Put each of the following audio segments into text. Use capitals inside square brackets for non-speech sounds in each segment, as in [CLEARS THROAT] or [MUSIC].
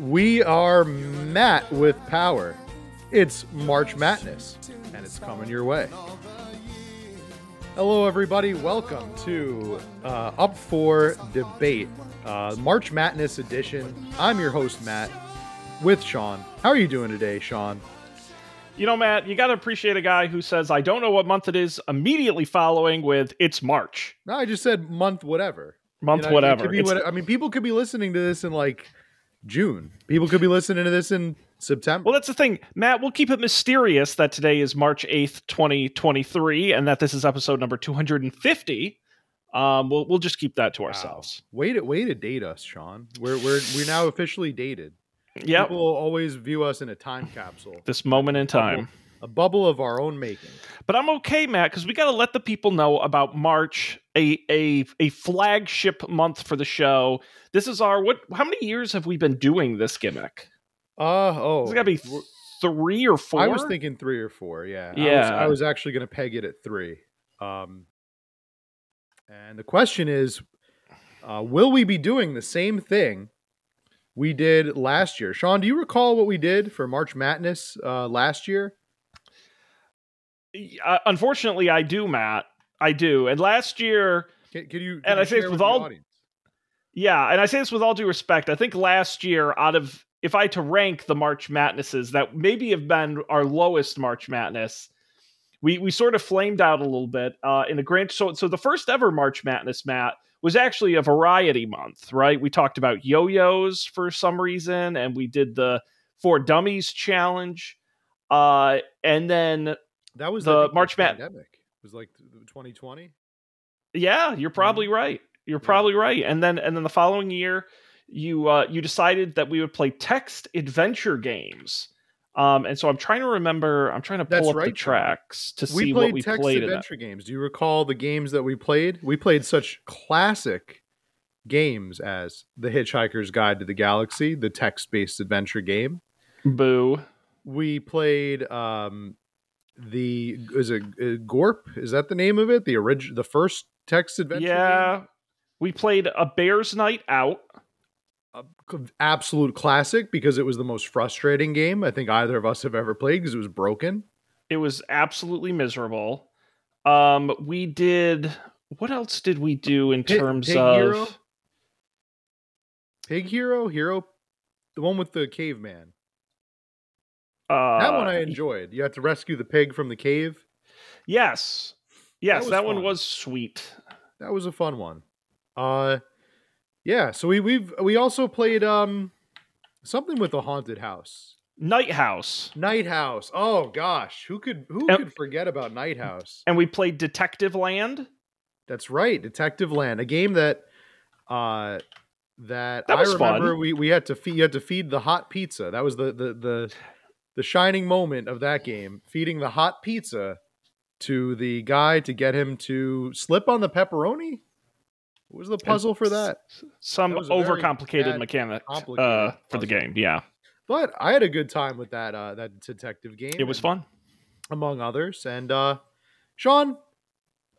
We are Matt with power. It's March Madness, and it's coming your way. Hello, everybody. Welcome to uh, Up for Debate, uh, March Madness edition. I'm your host, Matt, with Sean. How are you doing today, Sean? You know, Matt, you got to appreciate a guy who says, I don't know what month it is, immediately following with, it's March. No, I just said month, whatever. Month, You know, whatever. could be It's- what- I mean, people could be listening to this in like June. People could be listening to this in September. well, that's the thing. Matt, we'll keep it mysterious that today is March 8th, 2023, and that this is episode number 250. Um, we'll, we'll just keep that to ourselves. Way to way to date us, Sean. We're we're we're now officially dated. Yep. People always view us in a time capsule, This moment in time. A bubble of our own making. But I'm okay, Matt, because we got to let the people know about March, a a a flagship month for the show. This is our what? How many years have we been doing this gimmick? Uh oh, It's got to be w- three or four. I was thinking three or four. Yeah, I was, Yeah. I was actually going to peg it at three. Um, and the question is, uh, will we be doing the same thing we did last year? Sean, do you recall what we did for March Madness uh, last year? Uh, unfortunately, I do, Matt. I do. And last year, Can, can you? And can I say this with all- audience? yeah, and I say this with all due respect. I think last year, out of if I had to rank the March Madnesses that maybe have been our lowest March Madness, we we sort of flamed out a little bit uh, in the grand. So so the first ever March Madness, Matt, was actually a variety month, right? We talked about yo-yos for some reason, and we did the Four Dummies challenge, uh, and then That was The March Mad- pandemic. It was like 2020. Yeah, you're probably right. You're Yeah. probably right. And then and then the following year, you uh, you decided that we would play text adventure games. Um, and so I'm trying to remember. I'm trying to pull That's up the right, John. tracks to we see what we text played adventure games. Do you recall the games that we played? We played such classic games as The Hitchhiker's Guide to the Galaxy, the text-based adventure game. Boo. We played um the is it uh, Gorp? Is that the name of it? The original the first text adventure game? Yeah, we played a Bears Night Out. A absolute classic because it was the most frustrating game I think either of us have ever played because it was broken. It was absolutely miserable. Um, we did. What else did we do in Pig- terms Pig of? Hero? Pig Hero, Hero, the one with the caveman. Uh, That one I enjoyed. You had to rescue the pig from the cave. Yes, yes, was that, one was sweet. That was a fun one. Uh yeah, so we we've we also played um something with the haunted house. Night House. Night House. Oh gosh, who could who Yep. could forget about Night House? and we played Detective Land. That's right, Detective Land, a game that uh that, That I remember fun. we we had to feed you had to feed the hot pizza. That was the the the the shining moment of that game, feeding the hot pizza to the guy to get him to slip on the pepperoni. What was the puzzle for that? Some That was a very overcomplicated mechanic uh, for the game. Yeah, But I had a good time with that uh that detective game. it was and- fun. among others. And uh Sean,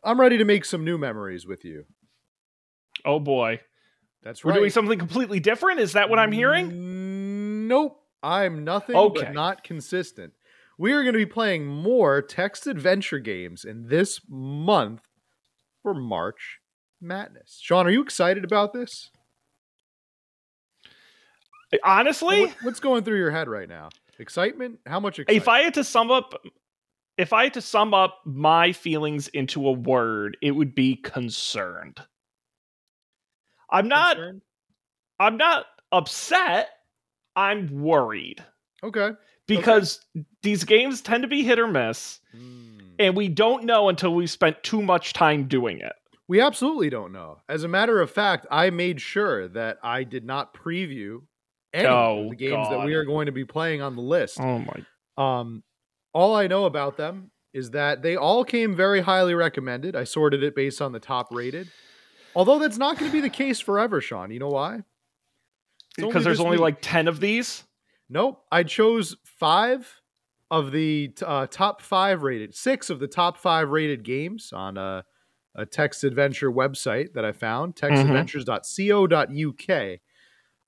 I'm ready to make some new memories with you. Oh boy, That's we're doing something completely different. Is that what I'm hearing? Nope. I'm nothing Okay. but not consistent. We are going to be playing more text adventure games in this month for March Madness. Sean, are you excited about this? Honestly, What- what's going through your head right now? Excitement? How much excitement? if I had to sum up, if I had to sum up my feelings into a word, it would be concerned. I'm not. Concerned? I'm not upset. I'm worried Okay. because these games tend to be hit or miss, Hmm. and we don't know until we've spent too much time doing it. We absolutely don't know. As a matter of fact, I made sure that I did not preview any Oh, of the games that we are going to be playing on the list. Oh my! Um, all I know about them is that they all came very highly recommended. I sorted it based on the top rated. Although that's not going to be the case forever, Sean. You know why? Because there's only week. like ten of these. Nope. I chose five of the uh, top five rated, six of the top five rated games on a, a text adventure website that I found, textadventures.co.uk.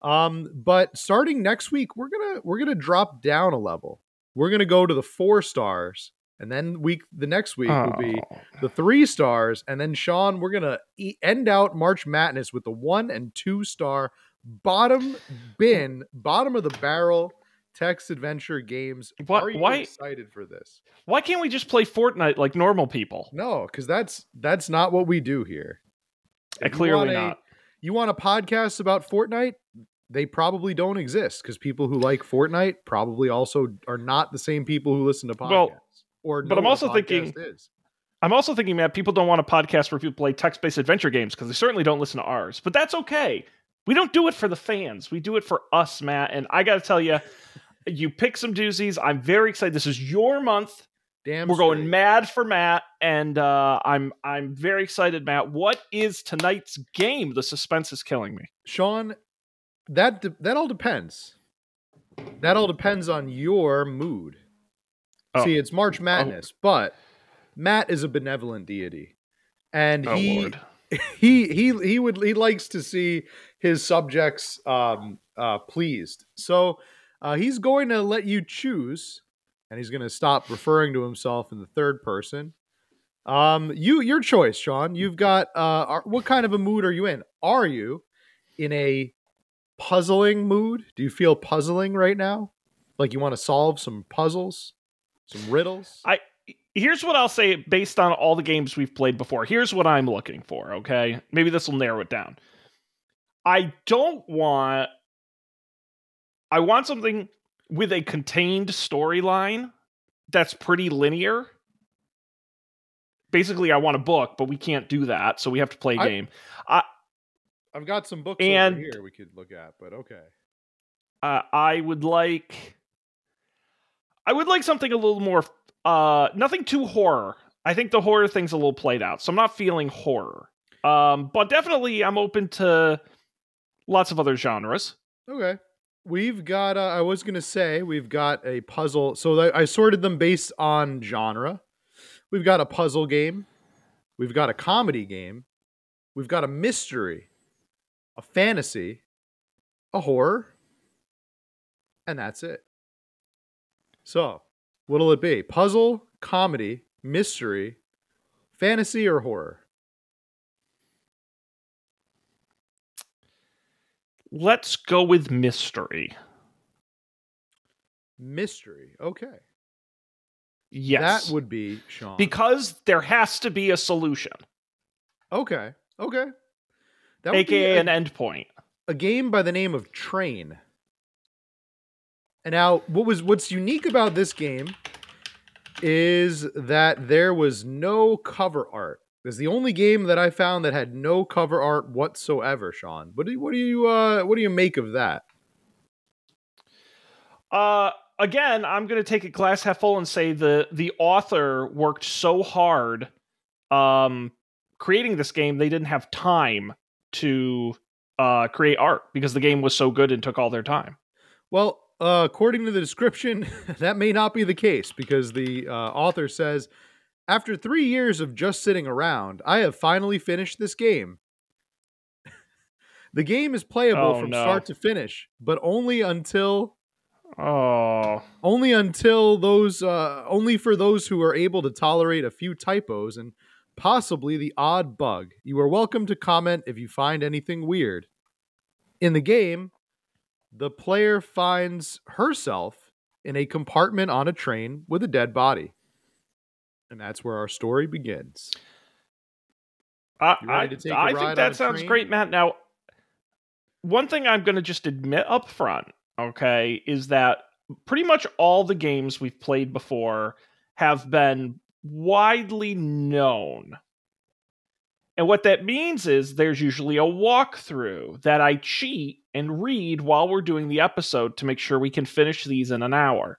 Um, but starting next week, we're gonna we're gonna drop down a level. We're gonna go to the four stars, and then week the next week will be the three stars, and then Sean, we're gonna e- end out March Madness with the one and two star bottom bin, bottom of the barrel text adventure games. What- Are you why- excited for this? Why can't we just play Fortnite like normal people? No, because that's that's not what we do here. Uh, If you clearly want a- not. You want a podcast about Fortnite? They probably don't exist because people who like Fortnite probably also are not the same people who listen to podcasts. Well, or but I'm also thinking- is. I'm also thinking, Matt, people don't want a podcast where people play text based adventure games because they certainly don't listen to ours. But that's okay. We don't do it for the fans. We do it for us, Matt. And I got to tell you, you pick some doozies. I'm very excited. This is your month. Damn, We're going mad for Matt, and uh, I'm I'm very excited, Matt. What is tonight's game? The suspense is killing me. Sean, that de- that all depends. That all depends on your mood. Oh. See, it's March Madness, but Matt is a benevolent deity, and Oh he Lord. He he he would he likes to see his subjects um uh pleased. So uh he's going to let you choose and he's going to stop referring to himself in the third person. Um you your choice, Sean. You've got uh are, what kind of a mood are you in? Are you in a puzzling mood? Do you feel puzzling right now? Like you want to solve some puzzles, some riddles? I here's what I'll say based on all the games we've played before. Here's what I'm looking for, okay? Maybe this will narrow it down. I don't want I want something with a contained storyline that's pretty linear. Basically, I want a book, but we can't do that, so we have to play a I- game. I've got some books And- over here we could look at, but okay. uh, I would like I would like something a little more uh nothing too horror. I think the horror thing's a little played out. So I'm not feeling horror. Um but definitely I'm open to lots of other genres. Okay. We've got, uh, I was going to say, we've got a puzzle. So I I sorted them based on genre. We've got a puzzle game. We've got a comedy game. We've got a mystery, a fantasy, a horror, and that's it. So, what'll it be? Puzzle, comedy, mystery, fantasy, or horror? Let's go with mystery. Mystery. Okay. Yes. That would be Sean. because there has to be a solution, okay. Okay. That would be aka a- an endpoint. a game by the name of Train. And now, what was what's unique about this game is that there was no cover art. It's the only game that I found that had no cover art whatsoever. Sean, what do you, what do you uh, what do you make of that? Uh, again, I'm going to take a glass half full and say the the author worked so hard, um, creating this game they didn't have time to uh create art because the game was so good and took all their time. Well, uh, according to the description, [LAUGHS] that may not be the case because the uh, author says, after three years of just sitting around, I have finally finished this game. [LAUGHS] the game is playable Oh, from no. start to finish, but only until Oh, only until those uh, only for those who are able to tolerate a few typos and possibly the odd bug. You are welcome to comment if you find anything weird. In the game, the player finds herself in a compartment on a train with a dead body. And that's where our story begins. I, I, to take a I think that sounds train? great, Matt. Now, one thing I'm going to just admit up front, okay, is that pretty much all the games we've played before have been widely known. And what that means is there's usually a walkthrough that I cheat and read while we're doing the episode to make sure we can finish these in an hour.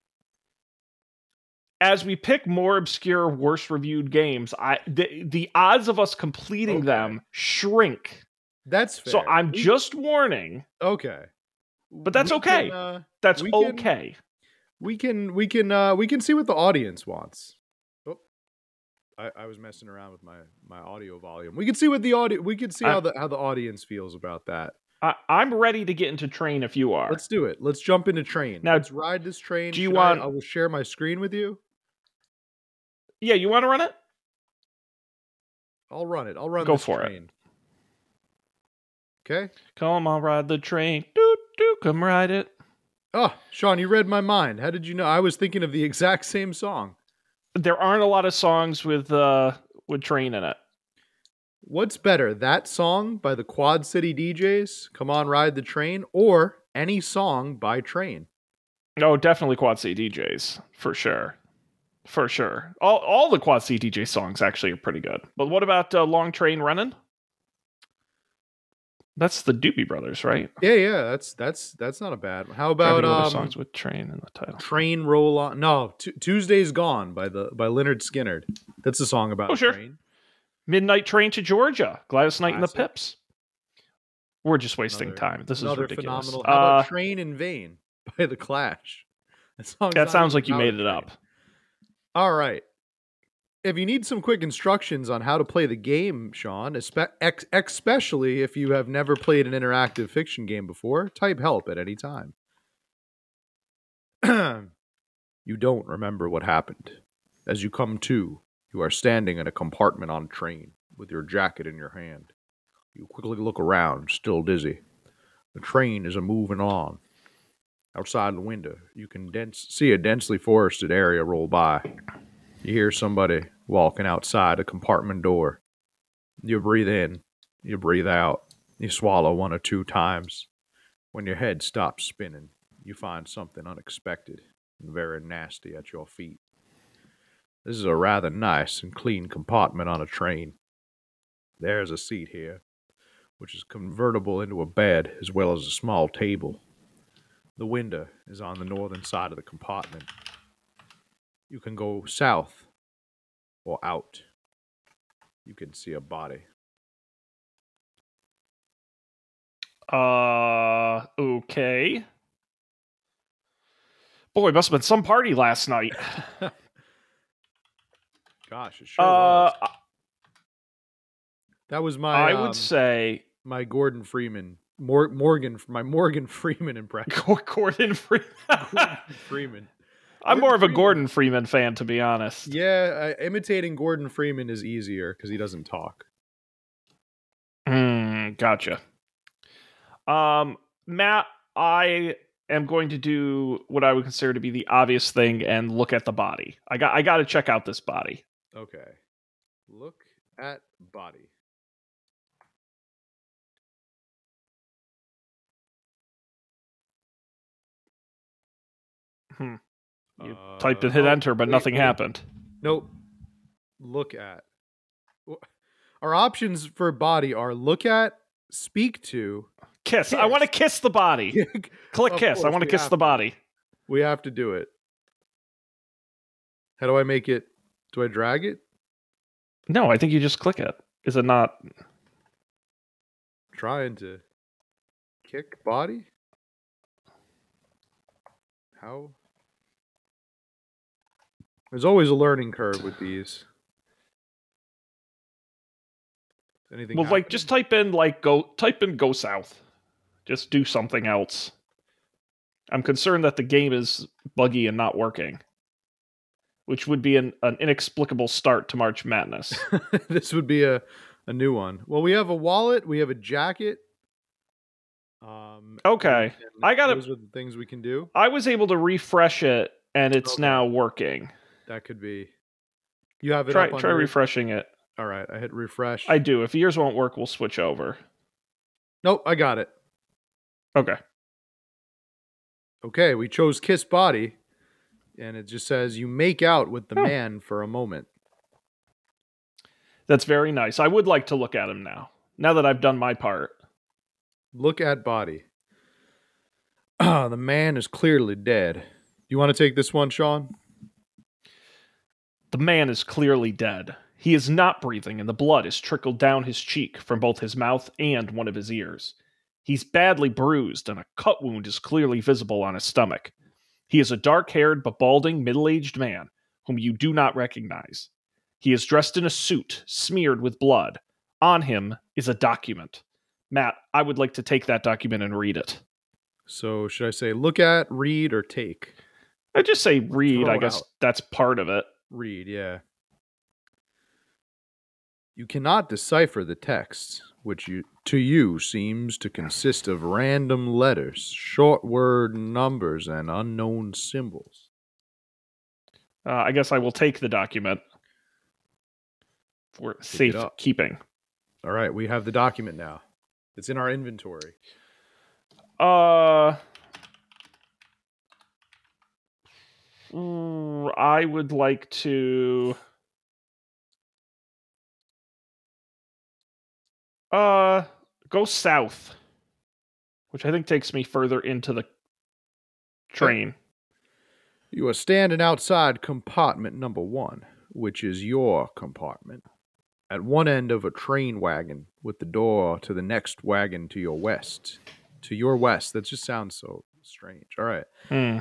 As we pick more obscure, worse reviewed games, I the, the odds of us completing Okay. them shrink. That's fair. So I'm We- just warning. okay. But that's We okay. Can, uh, That's We can- okay. we can we can uh we can see what the audience wants. Oh, I, I was messing around with my my audio volume. We can see what the audio we can see I- how the how the audience feels about that. I, I'm ready to get into train if you are. Let's do it. Let's jump into train. Now, let's ride this train. do you Should I- want- I will share my screen with you. yeah, you want to run it? I'll run it. I'll run Go for it. Okay. Come on, ride the train. Do doo, come ride it. Oh, Sean, you read my mind. How did you know? I was thinking of the exact same song. There aren't a lot of songs with uh with train in it. What's better, that song by the Quad City DJs, Come On Ride the Train, or any song by Train? Oh, definitely Quad City DJs for sure, for sure. All all the Quad City DJ songs actually are pretty good. But what about uh, Long Train Running? That's the Doobie Brothers, right? Yeah, yeah, that's that's that's not a bad. one. How about um, songs with train in the title? Train Roll On? No, Tu Tuesday's Gone by the by Lynyrd Skynyrd. That's a song about Oh, sure. train. Midnight Train to Georgia, Gladys Knight and the. Pips. We're just wasting Another- time. This is Another ridiculous. phenomenal. How about Uh, Train in Vain [LAUGHS] by the Clash? That, that sounds like you made it up. All right. If you need some quick instructions on how to play the game, Sean, especially if you have never played an interactive fiction game before, type help at any time. [CLEARS THROAT] you don't remember what happened. As you come to, you are standing in a compartment on a train with your jacket in your hand. You quickly look around, still dizzy. The train is a moving on. Outside the window, you can dense, see a densely forested area roll by. You hear somebody walking outside a compartment door. You breathe in, you breathe out, you swallow one or two times. When your head stops spinning, you find something unexpected and very nasty at your feet. This is a rather nice and clean compartment on a train. There's a seat here, which is convertible into a bed as well as a small table. The window is on the northern side of the compartment. You can go south or out. You can see a body. Uh, okay. Boy, must have been some party last night. [LAUGHS] Gosh, it sure uh, was. That was my I um, would say my Gordon Freeman Mor- Morgan my Morgan [LAUGHS] Freeman impression. Gordon Freeman. Gordon [LAUGHS] Freeman. I'm Gordon more of a Freeman. Gordon Freeman fan, to be honest. Yeah, uh, imitating Gordon Freeman is easier because he doesn't talk. Mm, gotcha. Um, Matt, I am going to do what I would consider to be the obvious thing and look at the body. I got I got to check out this body. Okay. Look at body. Hmm. You Uh, typed and hit oh, enter, but wait, nothing wait. happened. Nope. Look at. Our options for body are look at, speak to. Kiss. I want to kiss the body. [LAUGHS] Click Of kiss. I want to kiss the body. we have to do it. How do I make it? Do I drag it? No, I think you just click it. Is it not? Trying to kick body? How? There's always a learning curve with these. Anything Well, like just type in like go type in go south. Just do something else. I'm concerned that the game is buggy and not working, which would be an, an inexplicable start to March Madness. [LAUGHS] this would be a, a new one. Well, we have a wallet, we have a jacket. Um, Okay. I gotta- Those are the things we can do. I was able to refresh it and it's Okay. now working. That could be. You have it Try up on try your- refreshing it. All right, I hit refresh. I do. If yours won't work, we'll switch over. Nope, I got it. Okay. Okay, we chose kiss body, and it just says you make out with the Oh. man for a moment. That's very nice. I would like to look at him now. Now that I've done my part. Look at body. Ah, [CLEARS THROAT] the man is clearly dead. You want to take this one, Sean? The man is clearly dead. He is not breathing, and the blood has trickled down his cheek from both his mouth and one of his ears. He's badly bruised, and a cut wound is clearly visible on his stomach. He is a dark haired but balding middle aged man whom you do not recognize. He is dressed in a suit smeared with blood. On him is a document. Matt, I would like to take that document and read it. So should I say look at, read, or take? I just say read. I guess out. that's part of it. Read, yeah. You cannot decipher the text, which you to you seems to consist of random letters, short word numbers, and unknown symbols. Uh, I guess I will take the document for safe up. keeping. All right, we have the document now. It's in our inventory. Uh, I would like to. Uh, go south, which I think takes me further into the train. You are standing outside compartment number one, which is your compartment, at one end of a train wagon with the door to the next wagon to your west. To your west. That just sounds so strange. All right. Hmm.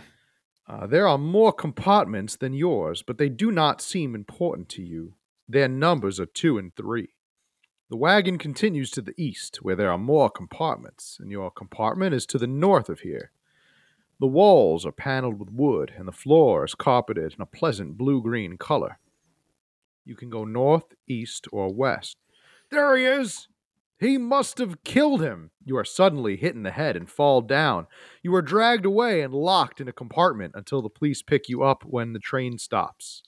Uh, there are more compartments than yours, but they do not seem important to you. Their numbers are two and three. The wagon continues to the east, where there are more compartments, and your compartment is to the north of here. The walls are paneled with wood, and the floor is carpeted in a pleasant blue green color. You can go north, east, or west. There he is! He must have killed him! You are suddenly hit in the head and fall down. You are dragged away and locked in a compartment until the police pick you up when the train stops.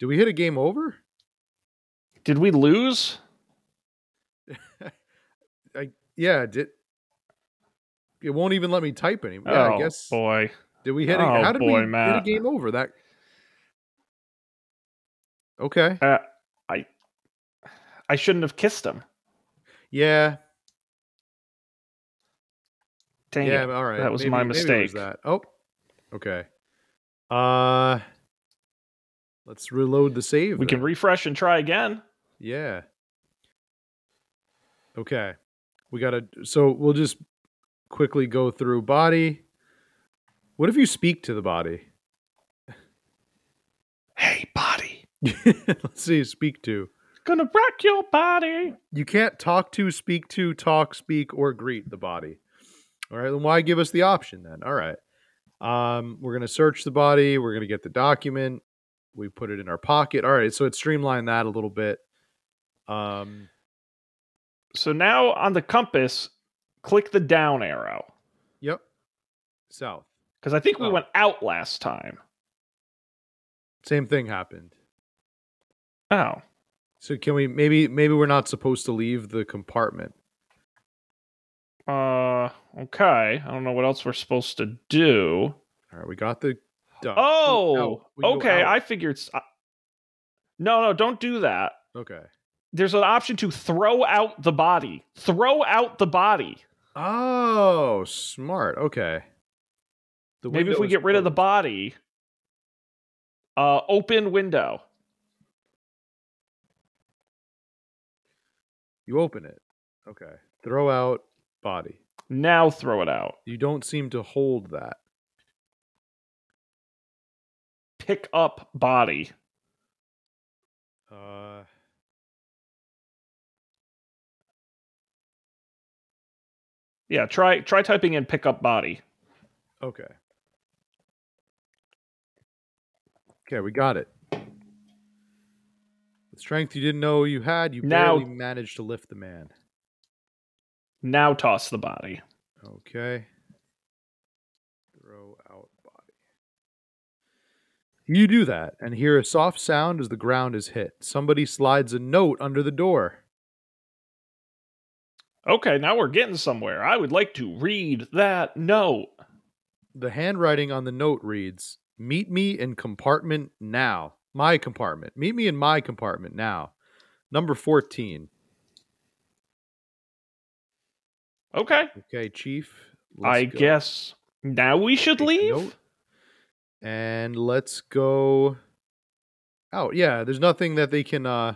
Do we hit a game over? Did we lose? [LAUGHS] I, yeah, did it won't even let me type anymore. Yeah, oh I guess boy. did we hit a, Oh, how did we boy, hit a game over? That Okay. Uh, I I shouldn't have kissed him. Yeah. Dang yeah, it. all right. That was Maybe- my it was mistake. that. Oh. Okay. Uh let's reload the save. We can refresh and try again. Yeah. Okay. We got to so we'll just quickly go through body. What if you speak to the body? Hey, body. [LAUGHS] Let's see, speak to. Gonna rock your body. You can't talk to, speak to, talk, speak, or greet the body. All right, then why give us the option then? All right. Um, we're gonna search the body, we're gonna get the document, we put it in our pocket. All right, so it streamlined that a little bit. Um So now on the compass, click the down arrow. yep. South. Because I think we Oh. went out last time. Same thing happened. Oh. So can we maybe maybe we're not supposed to leave the compartment. Uh okay. I don't know what else we're supposed to do. All right, we got the duck. Oh, out. We can go okay. I figured. s- uh, No, no, don't do that. Okay. There's an option to throw out the body. Throw out the body. Oh, smart. Okay. The Maybe if we get rid of the body, uh, open window. You open it. Okay. Throw out body. Now throw it out. You don't seem to hold that. Pick up body. Uh Yeah, try try typing in pick up body. okay. Okay, we got it. The strength you didn't know you had, you Now- barely managed to lift the man. Now toss the body. Okay. Throw out body. You do that and hear a soft sound as the ground is hit. Somebody slides a note under the door. Okay, now we're getting somewhere. I would like to read that note. The handwriting on the note reads Meet me in compartment now. My compartment. Meet me in my compartment now. Number 14. Okay. Okay, Chief. I go. guess now we should Take leave. And let's go out. Yeah, there's nothing that they can uh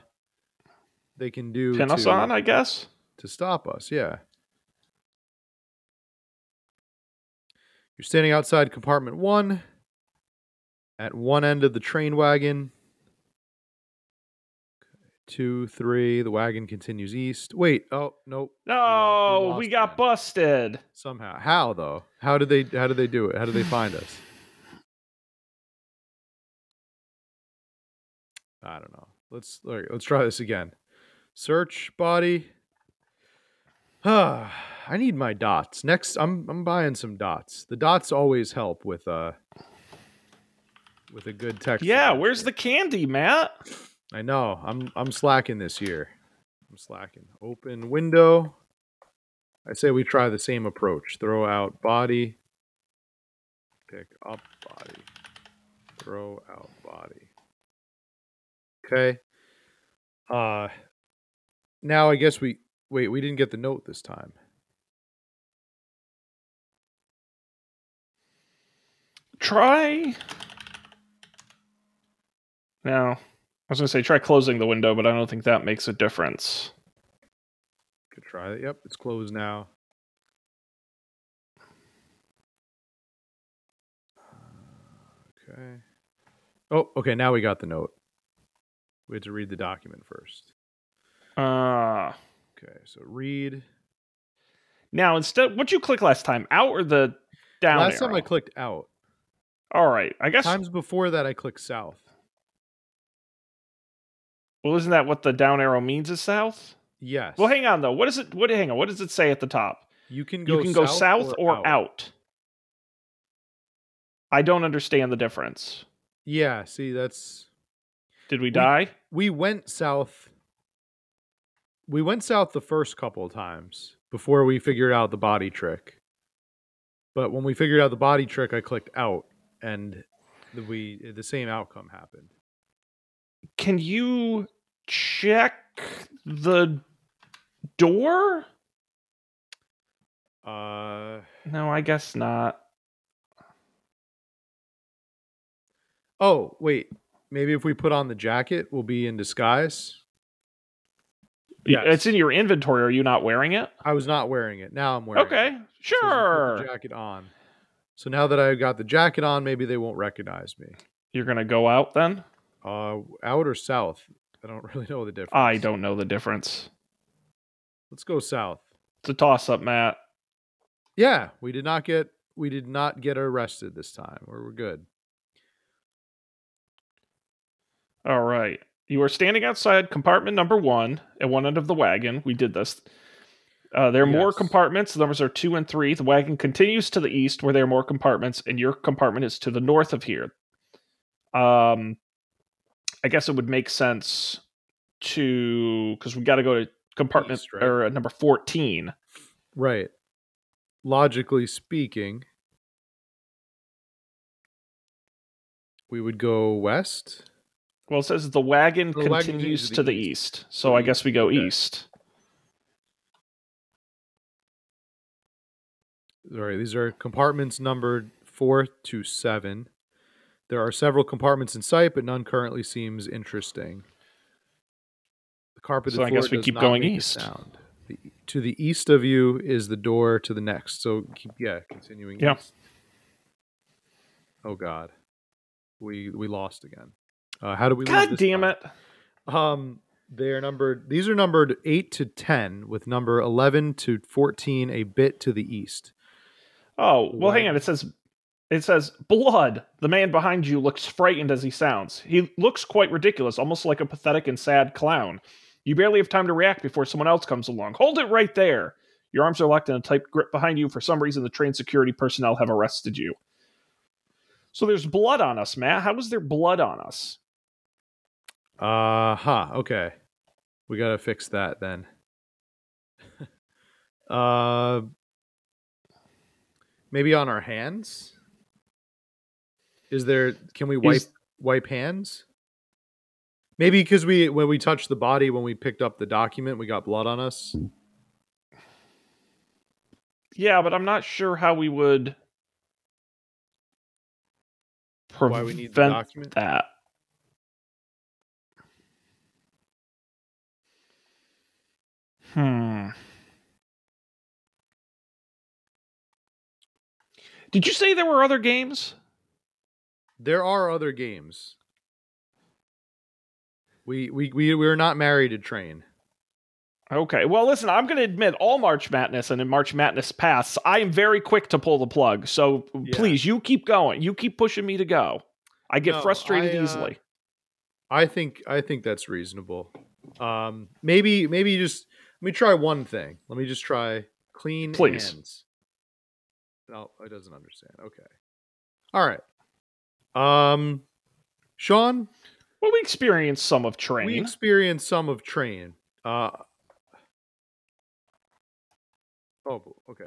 they can do Pin us to, on, I guess. To stop us. Yeah. You're standing outside compartment 1 at one end of the train wagon. two, three. The wagon continues east. Wait, oh nope. No, lost we got again. busted. Somehow, how though? How did they? How did they do it? How did they find us? I don't know. Let's right, let's try this again. Search body. [SIGHS] I need my dots. Next, I'm I'm buying some dots. The dots always help with uh with a good text. Yeah, where's the candy, Matt? I know. I'm I'm slacking this year. I'm slacking. Open window. I say we try the same approach. Throw out body. Pick up body. Throw out body. Okay. Uh now I guess we wait, we didn't get the note this time. Try. No, I was gonna say try closing the window, but I don't think that makes a difference. Could try it. Yep, it's closed now. Okay. Oh, okay. Now we got the note. We had to read the document first. Uh Okay, so read. now instead, what'd you click last time? Out or the down? Arrow? Last time I clicked out. All right, I guess. Times before that, I clicked south. Well, isn't that what the down arrow means? Is south? Yes. Well, hang on though. What is it? What? Hang on. What does it say at the top? You can go. you can go south or, out. out. I don't understand the difference. Yeah. See, that's Did we die? we went south. We went south the first couple of times before we figured out the body trick. But when we figured out the body trick, I clicked out, and the, we the same outcome happened. Can you check the door? Uh No, I guess not. oh, wait. Maybe if we put on the jacket, we'll be in disguise. Y- Yes. It's in your inventory. Are you not wearing it? I was not wearing it. Now I'm wearing. it. Okay, It sure. the jacket on. So now that I've got the jacket on, maybe they won't recognize me. You're gonna go out then? Uh, out or south? I don't [LAUGHS] really know the difference. I don't know the difference. Let's go south. It's a toss up, Matt. Yeah, we did not get we did not get arrested this time. We're, we're good. All right. You are standing outside compartment number one at one end of the wagon. We did this. Uh, there are more compartments. The numbers are two and three. The wagon continues to the east where there are more compartments, and your compartment is to the north of here. Um, I guess it would make sense to because we got to go to compartment East, right? or uh, number fourteen. Right. Logically speaking, we would go west. Well, it says the wagon The wagon continues continues to the east, so I mm-hmm. guess we go okay. east. All right, these are compartments numbered four to seven. There are several compartments in sight, but none currently seems interesting. The carpeted So I guess we keep going east. sound. The, to the east of you is the door to the next. So keep yeah, continuing Yeah. east. Oh God, we we lost again. Uh, how do we? lose God this damn time? it! Um, they're numbered. These are numbered eight to ten, with number eleven to fourteen a bit to the east. Oh, well, hang on. It says, it says blood. The man behind you looks frightened as he sounds. He looks quite ridiculous, almost like a pathetic and sad clown. You barely have time to react before someone else comes along. Hold it right there. Your arms are locked in a tight grip behind you. For some reason, the train security personnel have arrested you. So there's blood on us, Matt. How is there blood on us? Uh huh. Okay, we gotta fix that then. [LAUGHS] uh, maybe on our hands. Is there? Can we wipe Is- wipe hands? Maybe because we when we touched the body when we picked up the document, we got blood on us. Yeah, but I'm not sure how we would prevent Why we need the document? that. Hmm. Did you say there were other games? There are other games. We we we we're not married to train. Okay. Well, listen, I'm going to admit all March Madness and in March Madness pass, I am very quick to pull the plug. So Yeah. please, you keep going. You keep pushing me to go. I get No, frustrated I, uh, easily. I think I think that's reasonable. Um, maybe maybe you just me try one thing. Let me just try clean Please. hands. No, it doesn't understand. Okay. All right. Um, Sean, Well, we experienced some of train. we experienced some of train. Uh. Oh, okay.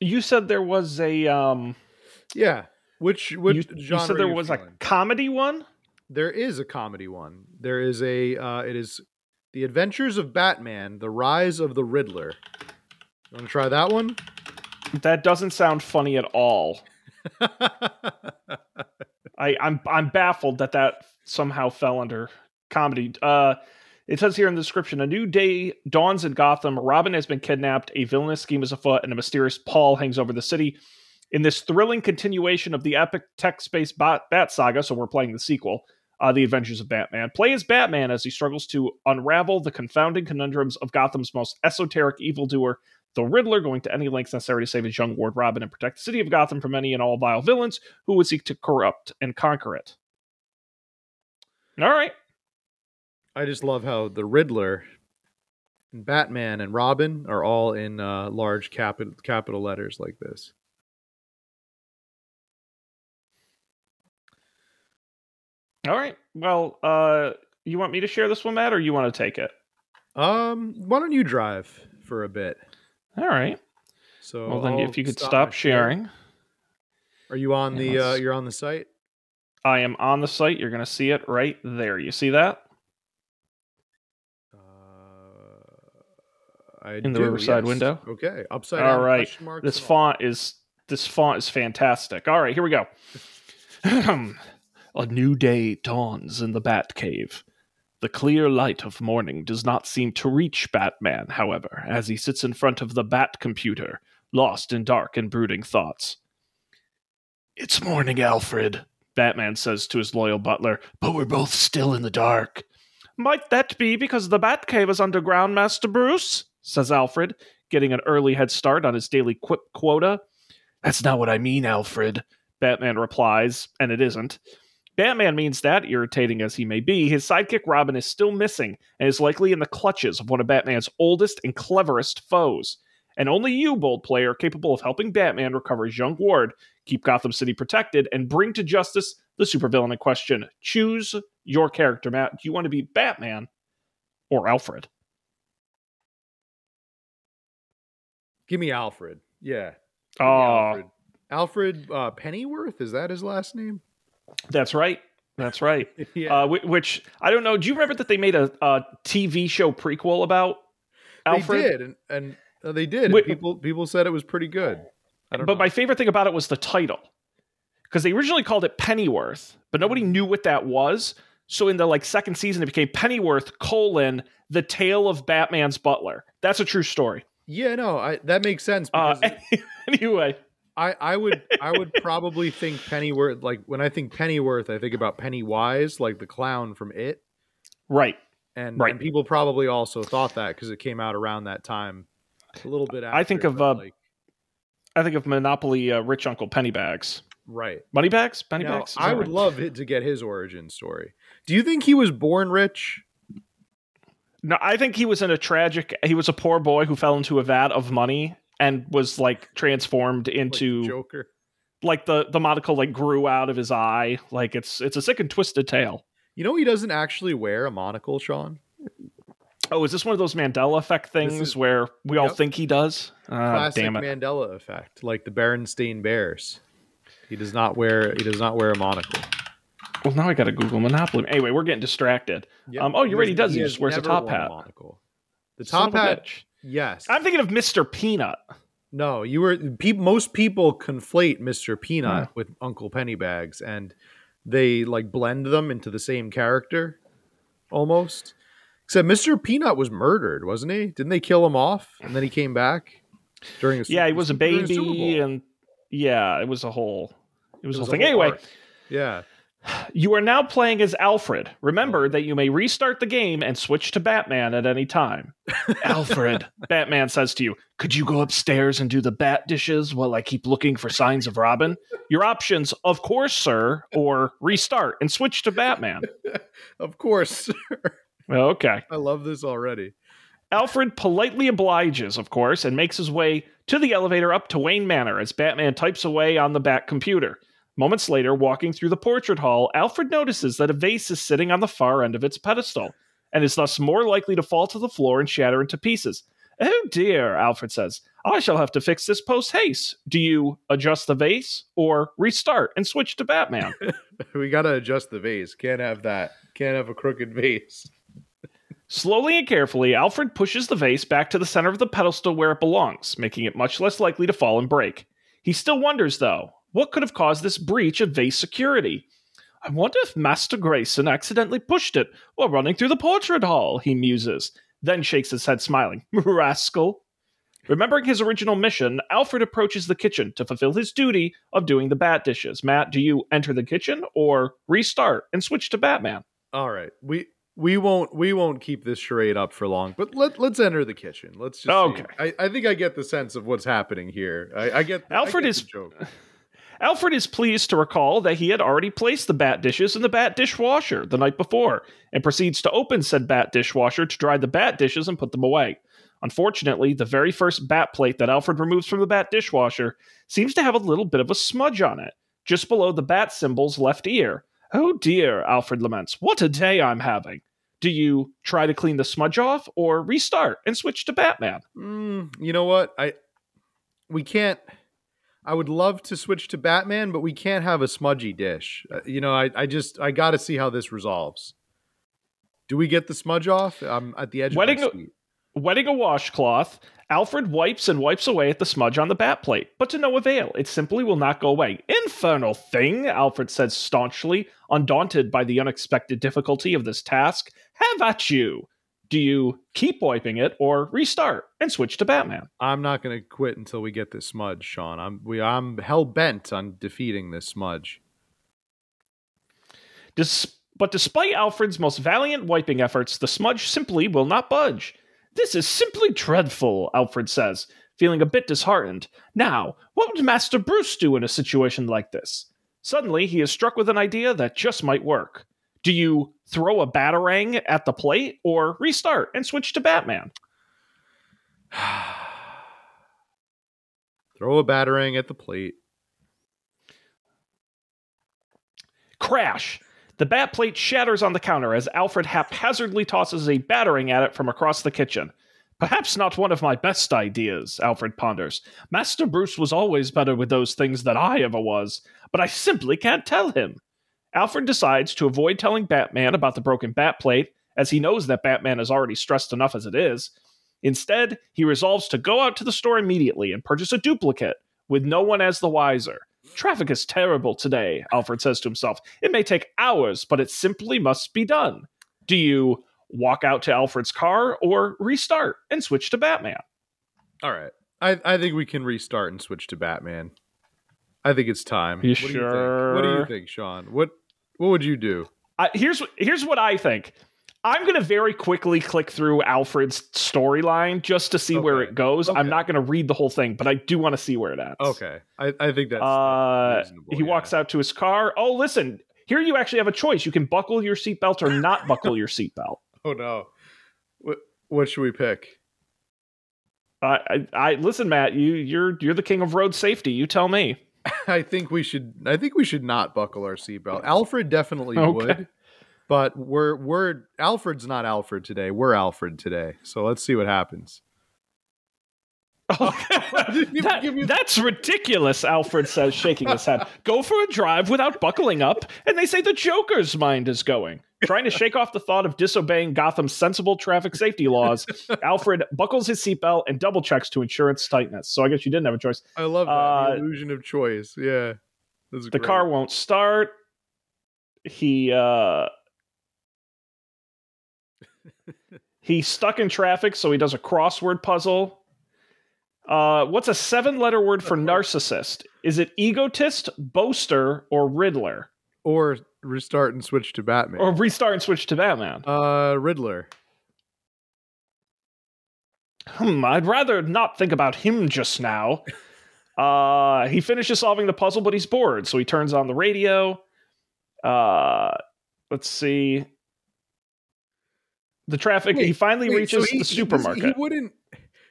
you said there was a um Yeah. Which which you, genre you said there was feeling? a comedy one? There is a comedy one. There is a. Uh, it is the Adventures of Batman: The Rise of the Riddler. You want to try that one? That doesn't sound funny at all. [LAUGHS] I, I'm I'm baffled that that somehow fell under comedy. Uh, it says here in the description: a new day dawns in Gotham. Robin has been kidnapped. A villainous scheme is afoot, and a mysterious pall hangs over the city. In this thrilling continuation of the epic text-based Bat, Bat Saga, so we're playing the sequel, uh, The Adventures of Batman. Play as Batman as he struggles to unravel the confounding conundrums of Gotham's most esoteric evildoer, the Riddler, going to any lengths necessary to save his young ward Robin and protect the city of Gotham from any and all vile villains who would seek to corrupt and conquer it. All right. I just love how the Riddler, and Batman, and Robin are all in uh, large capital capital letters like this. All right. Well, uh, you want me to share this one, Matt, or you want to take it? Um, why don't you drive for a bit? All right. So, Well, then, I'll if you could stop share. sharing, Are you on the? Uh, you're on the site. I am on the site. You're going to see it right there. You see that? Uh, I In the do, Riverside yes. window? Okay, upside All down. right. This and all. font is this font is fantastic. All right, here we go. [LAUGHS] [CLEARS THROAT] [LAUGHS] A new day dawns in the Batcave. The clear light of morning does not seem to reach Batman, however, as he sits in front of the Bat computer, lost in dark and brooding thoughts. It's morning, Alfred, Batman says to his loyal butler, but we're both still in the dark. Might that be because the Batcave is underground, Master Bruce? says Alfred, getting an early head start on his daily quip quota. That's not what I mean, Alfred, Batman replies, and it isn't. Batman means that, irritating as he may be, his sidekick Robin is still missing and is likely in the clutches of one of Batman's oldest and cleverest foes. And only you, bold player, capable of helping Batman recover his young ward, keep Gotham City protected, and bring to justice the supervillain in question. Choose your character, Matt. Do you want to be Batman or Alfred? Give me Alfred. Yeah. Give Oh, Alfred. Alfred uh, Pennyworth is that his last name? That's right. That's right. [LAUGHS] yeah. Uh, which I don't know. Do you remember that they made a, a TV show prequel about Alfred? They did, and, and uh, they did. and Wait- people people said it was pretty good. I don't But know. my favorite thing about it was the title, because they originally called it Pennyworth, but nobody Mm-hmm. knew what that was. So in the like second season, it became Pennyworth colon the tale of Batman's butler. That's a true story. yeah, no, I, that makes sense Uh, because [LAUGHS] anyway, I, I would I would [LAUGHS] probably think Pennyworth like when I think Pennyworth, I think about Pennywise, like the clown from It, right. and Right. and people probably also thought that because it came out around that time, a little bit. After, I think of, uh, like, I think of Monopoly uh, Rich Uncle Pennybags. right. Moneybags? Pennybags? Now, I would right? love it to get his origin story. Do you think he was born rich? No, I think he was in a tragic. He was a poor boy who fell into a vat of money and was like transformed Like into Joker. like the the monocle like grew out of his eye. Like it's it's a sick and twisted tale. You know he doesn't actually wear a monocle, Sean. Oh, is this one of those Mandela effect things is- where we all Yep. think he does? Ah, Classic damn it! Mandela effect, like the Berenstain Bears. He does not wear he does not wear a monocle. Well, now I got to Google Monopoly. Anyway, we're getting distracted. Yep. Um, oh, you're right, he does. He just wears a top hat. monocle. The top of hat. Yes. I'm thinking of Mr. Peanut. no, you were. Pe- most people conflate Mr. Peanut Huh. with Uncle Pennybags, and they like blend them into the same character, almost. Except Mr. Peanut was murdered, wasn't he? Didn't they kill him off, and then he came back during a Yeah, he was a baby, and yeah, it was a whole. it was, It a whole thing. whole Anyway, arc. Yeah. You are now playing as Alfred. Oh. Remember that you may restart the game and switch to Batman at any time. [LAUGHS] Alfred, Batman says to you, Could you go upstairs and do the bat dishes while I keep looking for signs of Robin? Your options, of course, sir, or restart and switch to Batman. [LAUGHS] Of course. Okay. I love this already. Alfred politely obliges, of course, and makes his way to the elevator up to Wayne Manor as Batman types away on the Bat computer. Moments later, walking through the portrait hall, Alfred notices that a vase is sitting on the far end of its pedestal and is thus more likely to fall to the floor and shatter into pieces. Oh dear, Alfred says. I shall have to fix this post haste. Do you adjust the vase or restart and switch to Batman? [LAUGHS] We got to adjust the vase. Can't have that. Can't have a crooked vase. Slowly and carefully, Alfred pushes the vase back to the center of the pedestal where it belongs, making it much less likely to fall and break. He still wonders, though, what could have caused this breach of vase security? I wonder if Master Grayson accidentally pushed it while running through the portrait hall, he muses, then shakes his head, smiling. [LAUGHS] Rascal. Remembering his original mission, Alfred approaches the kitchen to fulfill his duty of doing the bat dishes. Matt, do you enter the kitchen or restart and switch to Batman? All right. We we won't we won't keep this charade up for long. But let let's enter the kitchen. Let's just. Okay. I, I think I get the sense of what's happening here. I, I get I Alfred get is- the joke. Alfred is pleased to recall that he had already placed the bat dishes in the bat dishwasher the night before and proceeds to open said bat dishwasher to dry the bat dishes and put them away. Unfortunately, the very first bat plate that Alfred removes from the bat dishwasher seems to have a little bit of a smudge on it, just below the bat symbol's left ear. Oh dear, Alfred laments. What a day I'm having. Do you try to clean the smudge off or restart and switch to Batman? Mm, you know what? I we can't. I would love to switch to Batman, but we can't have a smudgy dish. Uh, you know, I, I just I got to see how this resolves. Do we get the smudge off? I'm at the edge Wedding- of my seat. Wetting a washcloth, Alfred wipes and wipes away at the smudge on the bat plate, but to no avail. It simply will not go away. Infernal thing, Alfred says staunchly, undaunted by the unexpected difficulty of this task. Have at you. Do you keep wiping it or restart and switch to Batman? I'm not going to quit until we get this smudge, Sean. I'm we I'm hell bent on defeating this smudge. But despite Alfred's most valiant wiping efforts, the smudge simply will not budge. This is simply dreadful, Alfred says, feeling a bit disheartened. Now, what would Master Bruce do in a situation like this? Suddenly, he is struck with an idea that just might work. Do you throw a batarang at the plate or restart and switch to Batman? [SIGHS] Throw a batarang at the plate. Crash! The bat plate shatters on the counter as Alfred haphazardly tosses a batarang at it from across the kitchen. Perhaps not one of my best ideas, Alfred ponders. Master Bruce was always better with those things than I ever was, but I simply can't tell him. Alfred decides to avoid telling Batman about the broken bat plate, as he knows that Batman is already stressed enough as it is. Instead, he resolves to go out to the store immediately and purchase a duplicate, with no one as the wiser. Traffic is terrible today, Alfred says to himself. It may take hours, but it simply must be done. Do you walk out to Alfred's car or restart and switch to Batman? All right. I I think we can restart and switch to Batman. I think it's time. You what Do you think? What do you think, Sean? What what would you do? I, here's here's what I think. I'm gonna very quickly click through Alfred's storyline just to see where it goes. Okay. I'm not gonna read the whole thing, but I do want to see where it ends. Okay. I, I think that's, Uh, he walks out to his car. Oh, listen. Here you actually have a choice. You can buckle your seatbelt or not [LAUGHS] buckle your seatbelt. Oh no. What what should we pick? I, I, I listen, Matt. You, you're, you're the king of road safety. You tell me. [LAUGHS] I think we should I think we should not buckle our seatbelt. Alfred definitely Okay. would. But we're we're Alfred's not Alfred today. We're Alfred today. So let's see what happens. [LAUGHS] [LAUGHS] That- you- that's ridiculous, Alfred says, shaking his head. Go for a drive without buckling up, and they say the Joker's mind is going. Trying to shake off the thought of disobeying Gotham's sensible traffic safety laws, [LAUGHS] Alfred buckles his seatbelt and double checks to ensure its tightness. So I guess you didn't have a choice. I love that. Uh, the illusion of choice. Yeah. The great. car won't start. He uh [LAUGHS] he's stuck in traffic, so he does a crossword puzzle. Uh, what's a seven-letter word for [LAUGHS] narcissist? Is it egotist, boaster, or Riddler? Or restart and switch to Batman. Or restart and switch to Batman? uh, Riddler. Hmm, I'd rather not think about him just now. [LAUGHS] Uh, he finishes solving the puzzle, but he's bored, so he turns on the radio. Uh, let's see. The traffic. Wait, he finally Wait, reaches so he- the he- supermarket. He, wouldn't,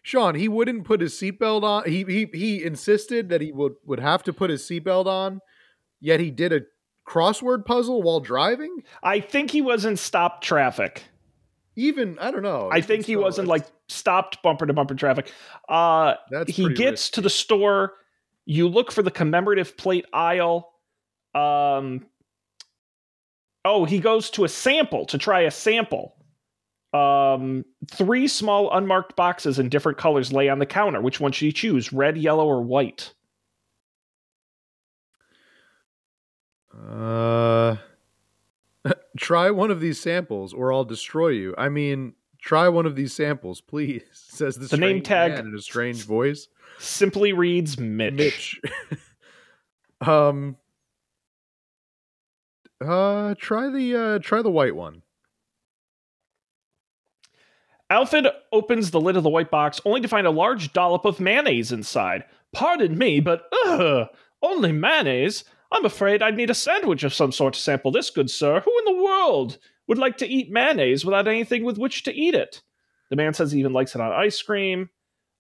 Sean. He wouldn't put his seatbelt on. He he he insisted that he would would have to put his seatbelt on. Yet he did a crossword puzzle while driving. I think he was in stop traffic. Even I don't know. I think he was in that's- like stopped bumper to bumper traffic. Uh, That's he gets to the store. You look for the commemorative plate aisle. Um, oh, he goes to a sample to try a sample. Um, three small unmarked boxes in different colors lay on the counter. Which one should he choose? Red, yellow, or white? Uh, [LAUGHS] try one of these samples, or I'll destroy you. I mean, try one of these samples, [LAUGHS] please. Says the, The name tag- man in a strange voice. Simply reads Mitch. Mitch. [LAUGHS] um. Uh, try the uh, try the white one. Alfred opens the lid of the white box only to find a large dollop of mayonnaise inside. Pardon me, but ugh, only mayonnaise? I'm afraid I'd need a sandwich of some sort to sample this, good sir. Who in the world would like to eat mayonnaise without anything with which to eat it? The man says he even likes it on ice cream.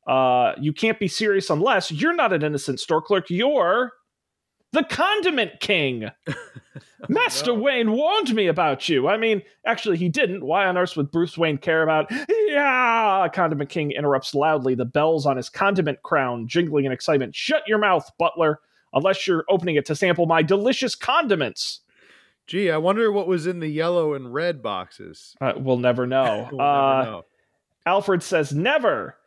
Uh, you can't be serious unless you're not an innocent store clerk. You're the condiment king. [LAUGHS] Master no. Wayne warned me about you. I mean, actually, he didn't. Why on earth would Bruce Wayne care about? Yeah! Condiment King interrupts loudly, the bells on his condiment crown jingling in excitement. Shut your mouth, butler, unless you're opening it to sample my delicious condiments. Gee, I wonder what was in the yellow and red boxes. Uh, we'll never know. [LAUGHS] We'll uh, never know. Alfred says, Never!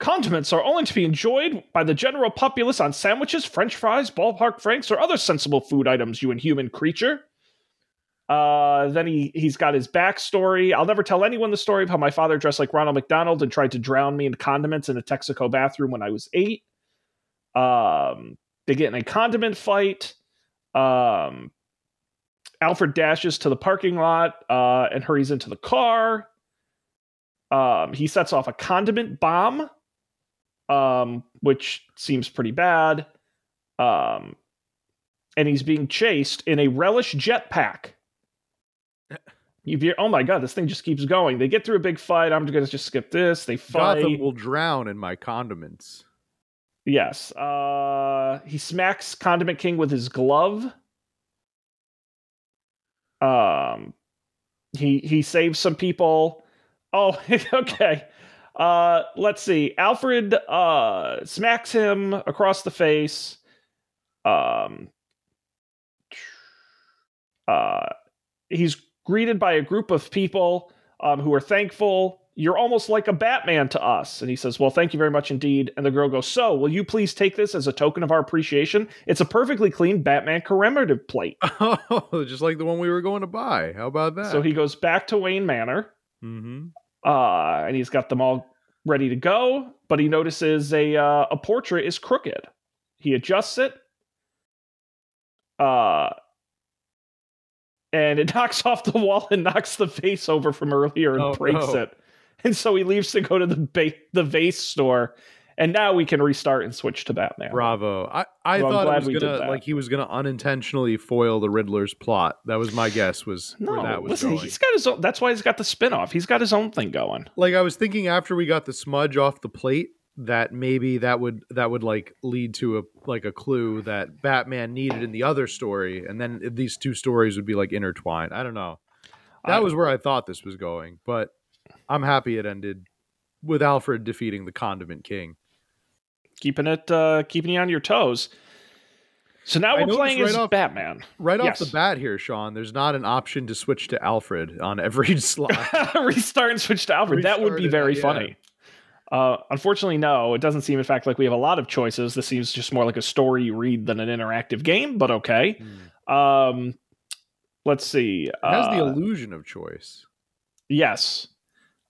Condiments are only to be enjoyed by the general populace on sandwiches, french fries, ballpark franks, or other sensible food items, you inhuman creature. Uh, then he, he's got his backstory. I'll never tell anyone the story of how my father dressed like Ronald McDonald and tried to drown me in condiments in a Texaco bathroom when I was eight. Um, they get in a condiment fight. Um, Alfred dashes to the parking lot uh, and hurries into the car. Um, he sets off a condiment bomb, um, which seems pretty bad. Um, and he's being chased in a relish jetpack. Oh my god, this thing just keeps going. They get through a big fight. I'm going to just skip this. They fight. Gotham will drown in my condiments. Yes. Uh, he smacks Condiment King with his glove. Um, he he saves some people. Oh, [LAUGHS] okay. Uh, let's see. Alfred uh smacks him across the face. Um, uh, he's greeted by a group of people um, who are thankful. You're almost like a Batman to us. And he says, Well, thank you very much indeed. And the girl goes, So, will you please take this as a token of our appreciation? It's a perfectly clean Batman commemorative plate. [LAUGHS] Oh, just like the one we were going to buy. How about that? So he goes back to Wayne Manor, hmm uh, and he's got them all ready to go. But he notices a uh, a portrait is crooked. He adjusts it, uh, and it [LAUGHS] knocks off the wall and knocks the vase over from earlier and Oh, breaks no. it. [LAUGHS] And so he leaves to go to the ba- the vase store, and now we can restart and switch to Batman. Bravo. I, I I'm thought it was gonna like he was gonna unintentionally foil the Riddler's plot. That was my guess was No, where that was listen, going. he's got his own. That's why he's got the spinoff. He's got his own thing going. Like I was thinking after we got the smudge off the plate that maybe that would that would like lead to a like a clue that Batman needed in the other story, and then these two stories would be like intertwined. I don't know. That I- was where I thought this was going, but I'm happy it ended with Alfred defeating the Condiment King. keeping it uh keeping you on your toes. So now I we're playing right as off- Batman. Right Yes. off the bat here, Sean, there's not an option to switch to Alfred on every [LAUGHS] slot. [LAUGHS] Restart and switch to Alfred. that would Restart be it, very yeah. funny. Uh, unfortunately, no. It doesn't seem, in fact, like we have a lot of choices. This seems just more like a story you read than an interactive game. But okay. Hmm. Um, let's see. It has the Uh, illusion of choice. Yes.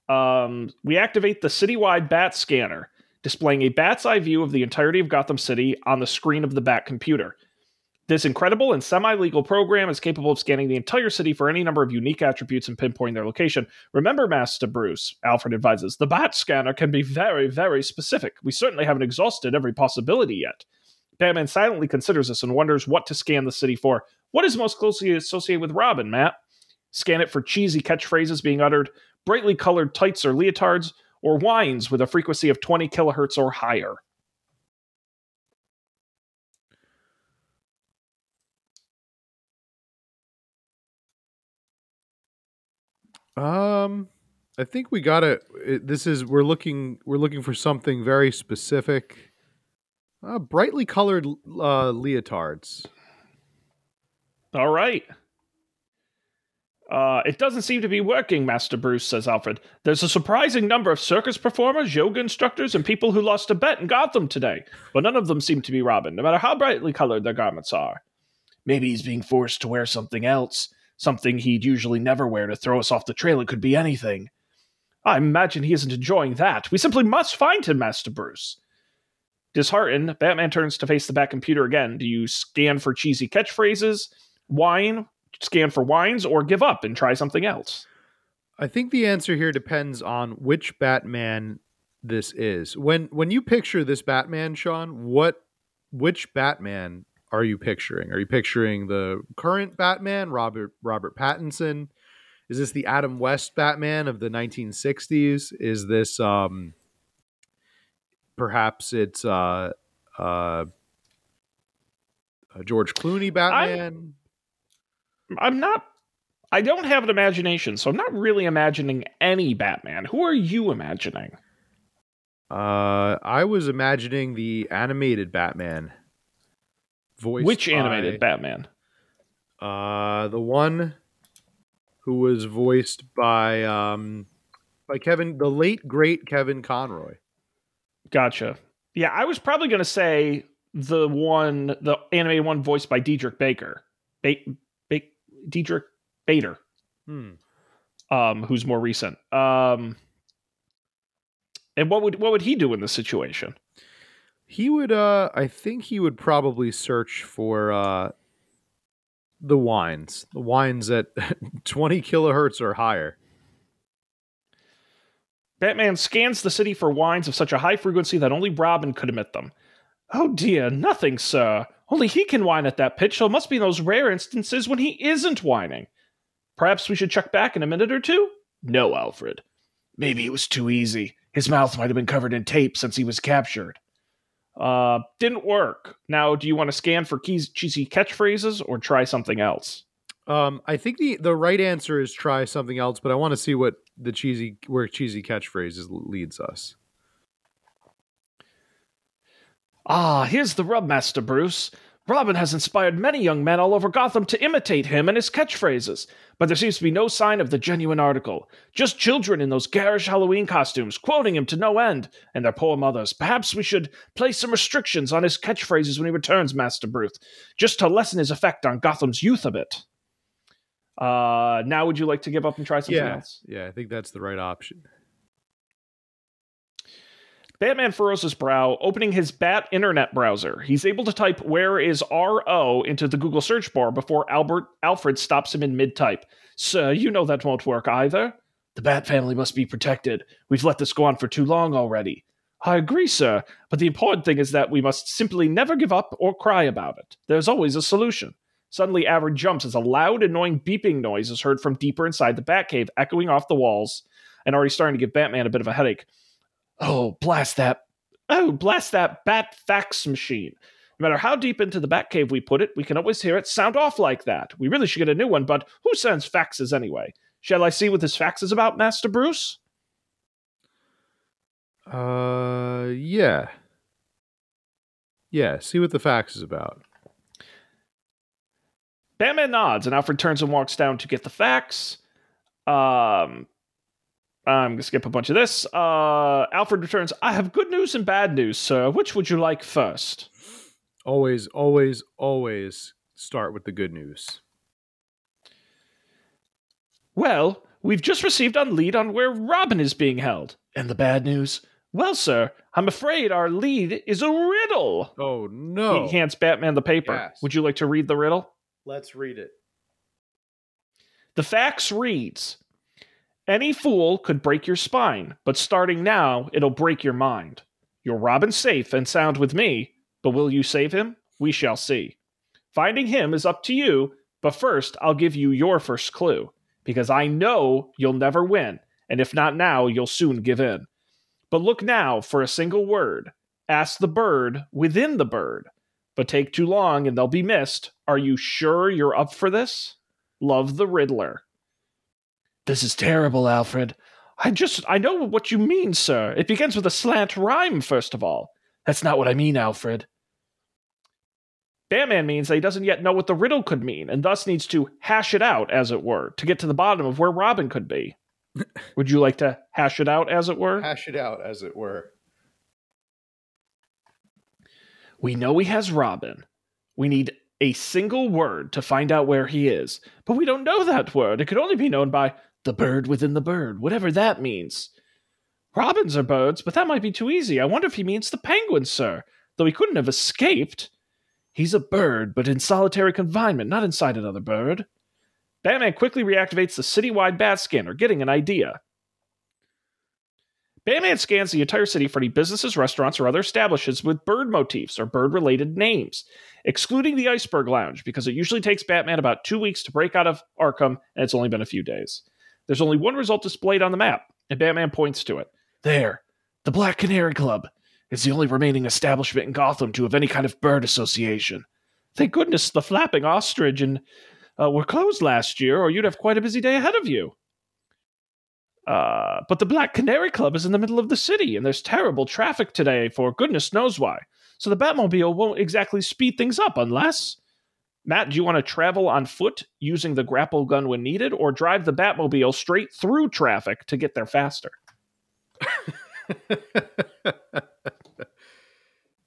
Um, we activate the citywide bat scanner. displaying a bat's eye view of the entirety of Gotham City on the screen of the Bat computer. This incredible and semi legal program is capable of scanning the entire city for any number of unique attributes and pinpointing their location. Remember, Master Bruce, Alfred advises, the Bat scanner can be very, very specific. We certainly haven't exhausted every possibility yet. Batman silently considers this and wonders what to scan the city for. What is most closely associated with Robin, Matt? Scan it for cheesy catchphrases being uttered, brightly colored tights or leotards, or whines with a frequency of 20 kilohertz or higher. Um, I think we got to This is we're looking we're looking for something very specific. Uh, brightly colored uh, leotards. All right. Uh, it doesn't seem to be working, Master Bruce, says Alfred. There's a surprising number of circus performers, yoga instructors, and people who lost a bet in Gotham today, but none of them seem to be Robin, no matter how brightly colored their garments are. Maybe he's being forced to wear something else, something he'd usually never wear to throw us off the trail. It could be anything. I imagine he isn't enjoying that. We simply must find him, Master Bruce. Disheartened, Batman turns to face the Bat computer again. Do you scan for cheesy catchphrases, whine, scan for wines or give up and try something else? I think the answer here depends on which Batman this is. When when you picture this Batman, Sean, what which Batman are you picturing? Are you picturing the current Batman, Robert Robert Pattinson? Is this the Adam West Batman of the 1960s? Is this um perhaps it's uh uh George Clooney Batman? I'm, I'm not I don't have an imagination, so I'm not really imagining any Batman. Who are you imagining? Uh I was imagining the animated Batman voiced Which animated by, Batman? Uh, the one who was voiced by um by Kevin, the late great Kevin Conroy. Gotcha. Yeah, I was probably going to say the one, the animated one voiced by Diedrich Baker, ba- Diedrich Bader, hmm. um, who's more recent. Um, and what would what would he do in this situation? He would uh I think he would probably search for uh the wines, The wines at [LAUGHS] 20 kilohertz or higher. Batman scans the city for wines of such a high frequency that only Robin could emit them. Oh dear, nothing, sir. Only he can whine at that pitch, so it must be in those rare instances when he isn't whining. Perhaps we should check back in a minute or two? No, Alfred. Maybe it was too easy. His mouth might have been covered in tape since he was captured. Uh, didn't work. Now, do you want to scan for keys, cheesy catchphrases or try something else? Um, I think the the right answer is try something else, but I want to see what the cheesy where cheesy catchphrases leads us. Ah, here's the rub, Master Bruce. Robin has inspired many young men all over Gotham to imitate him and his catchphrases, but there seems to be no sign of the genuine article. Just children in those garish Halloween costumes, quoting him to no end, and their poor mothers. Perhaps we should place some restrictions on his catchphrases when he returns, Master Bruce, just to lessen his effect on Gotham's youth a bit. Uh, now would you like to give up and try something yeah. else? Yeah, I think that's the right option. Batman furrows his brow, opening his Bat internet browser. He's able to type "Where is RO" into the Google search bar before Albert Alfred stops him in mid-type. Sir, you know that won't work either. The Bat family must be protected. We've let this go on for too long already. I agree, sir, but the important thing is that we must simply never give up or cry about it. There's always a solution. Suddenly, Alfred jumps as a loud, annoying beeping noise is heard from deeper inside the Batcave, echoing off the walls, and already starting to give Batman a bit of a headache. Oh, blast that. Oh, blast that bat fax machine. No matter how deep into the bat cave we put it, we can always hear it sound off like that. We really should get a new one, but who sends faxes anyway? Shall I see what this fax is about, Master Bruce? Uh, yeah. Yeah, see what the fax is about. Batman nods, and Alfred turns and walks down to get the fax. Um, I'm going to skip a bunch of this. Uh, Alfred returns. I have good news and bad news, sir. Which would you like first? Always, always, always start with the good news. Well, we've just received on lead on where Robin is being held. And the bad news? Well, sir, I'm afraid our lead is a riddle. Oh no! He hands Batman the paper. Yes. Would you like to read the riddle? Let's read it. The facts reads Any fool could break your spine, but starting now, it'll break your mind. You're Robin safe and sound with me, but will you save him? We shall see. Finding him is up to you, but first I'll give you your first clue, because I know you'll never win, and if not now, you'll soon give in. But look now for a single word. Ask the bird within the bird. But take too long and they'll be missed. Are you sure you're up for this? Love the Riddler. This is terrible, Alfred. I just, I know what you mean, sir. It begins with a slant rhyme, first of all. That's not what I mean, Alfred. Batman means that he doesn't yet know what the riddle could mean, and thus needs to hash it out, as it were, to get to the bottom of where Robin could be. [LAUGHS] Would you like to hash it out, as it were? Hash it out, as it were. We know he has Robin. We need a single word to find out where he is, but we don't know that word. It could only be known by the bird within the bird, whatever that means. Robins are birds, but that might be too easy. I wonder if he means the penguin, sir, though he couldn't have escaped. He's a bird, but in solitary confinement, not inside another bird. Batman quickly reactivates the citywide bat scanner, getting an idea. Batman scans the entire city for any businesses, restaurants, or other establishments with bird motifs or bird related names, excluding the Iceberg Lounge, because it usually takes Batman about two weeks to break out of Arkham, and it's only been a few days. There's only one result displayed on the map, and Batman points to it. There, the Black Canary Club. It's the only remaining establishment in Gotham to have any kind of bird association. Thank goodness the flapping ostrich and uh, were closed last year, or you'd have quite a busy day ahead of you. Uh, but the Black Canary Club is in the middle of the city, and there's terrible traffic today for goodness knows why. So the Batmobile won't exactly speed things up unless. Matt, do you want to travel on foot using the grapple gun when needed, or drive the Batmobile straight through traffic to get there faster? [LAUGHS]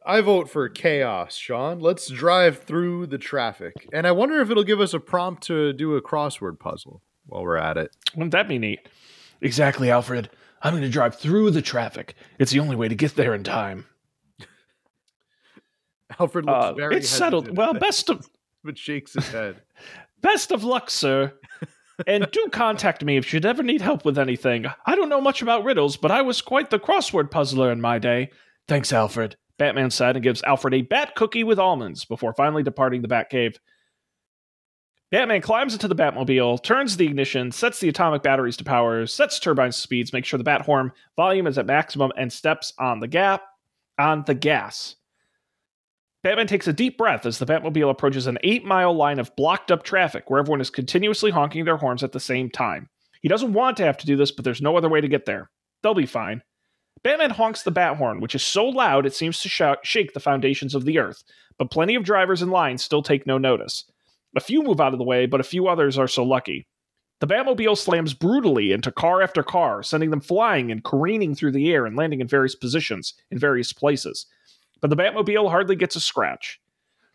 I vote for chaos, Sean. Let's drive through the traffic. And I wonder if it'll give us a prompt to do a crossword puzzle while we're at it. Wouldn't that be neat? Exactly, Alfred. I'm going to drive through the traffic. It's the only way to get there in time. [LAUGHS] Alfred looks Uh, very it's settled. Well, best of but shakes his head. [LAUGHS] best of luck, sir. and do [LAUGHS] contact me if you'd ever need help with anything. I don't know much about riddles, but I was quite the crossword puzzler in my day. Thanks, Alfred. Batman said and gives Alfred a bat cookie with almonds before finally departing the Batcave. Batman climbs into the Batmobile, turns the ignition, sets the atomic batteries to power, sets turbine speeds, makes sure the bat horn volume is at maximum, and steps on the gap on the gas. Batman takes a deep breath as the Batmobile approaches an eight mile line of blocked up traffic where everyone is continuously honking their horns at the same time. He doesn't want to have to do this, but there's no other way to get there. They'll be fine. Batman honks the bat horn, which is so loud it seems to shake the foundations of the earth, but plenty of drivers in line still take no notice. A few move out of the way, but a few others are so lucky. The Batmobile slams brutally into car after car, sending them flying and careening through the air and landing in various positions in various places. But the Batmobile hardly gets a scratch.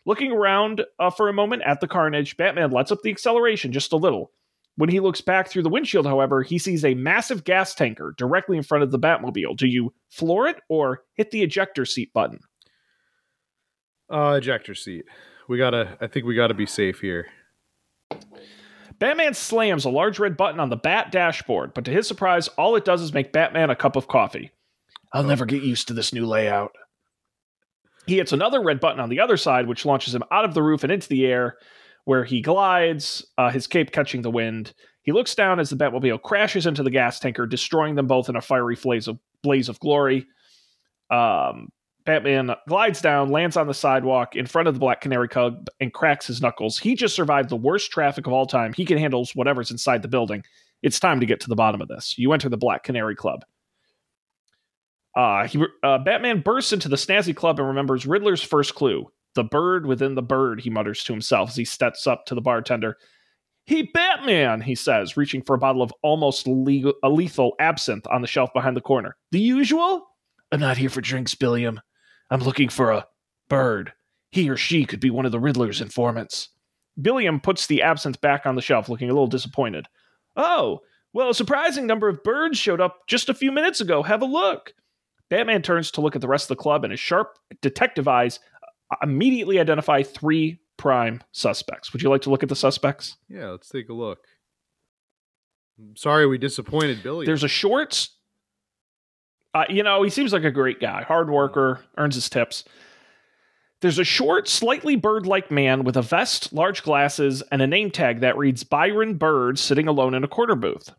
Looking around uh, for a moment at the carnage, Batman lets up the acceleration just a little. When he looks back through the windshield, however, he sees a massive gas tanker directly in front of the Batmobile. Do you floor it or hit the ejector seat button? Uh, ejector seat. We gotta. I think we gotta be safe here. Batman slams a large red button on the Bat dashboard, but to his surprise, all it does is make Batman a cup of coffee. I'll never get used to this new layout. He hits another red button on the other side, which launches him out of the roof and into the air, where he glides, uh, his cape catching the wind. He looks down as the Batmobile crashes into the gas tanker, destroying them both in a fiery blaze of, blaze of glory. Um, Batman glides down, lands on the sidewalk in front of the Black Canary Club, and cracks his knuckles. He just survived the worst traffic of all time. He can handle whatever's inside the building. It's time to get to the bottom of this. You enter the Black Canary Club. Uh, he, uh, Batman bursts into the snazzy club and remembers Riddler's first clue the bird within the bird, he mutters to himself as he steps up to the bartender. Hey, Batman, he says, reaching for a bottle of almost legal, a lethal absinthe on the shelf behind the corner. The usual? I'm not here for drinks, Billiam. I'm looking for a bird. He or she could be one of the Riddler's informants. Billiam puts the absinthe back on the shelf, looking a little disappointed. Oh, well, a surprising number of birds showed up just a few minutes ago. Have a look. Batman turns to look at the rest of the club, and his sharp detective eyes immediately identify three prime suspects. Would you like to look at the suspects? Yeah, let's take a look. I'm sorry we disappointed Billy. There's a short. Uh, you know, he seems like a great guy, hard worker, earns his tips. There's a short, slightly bird like man with a vest, large glasses, and a name tag that reads Byron Bird sitting alone in a corner booth.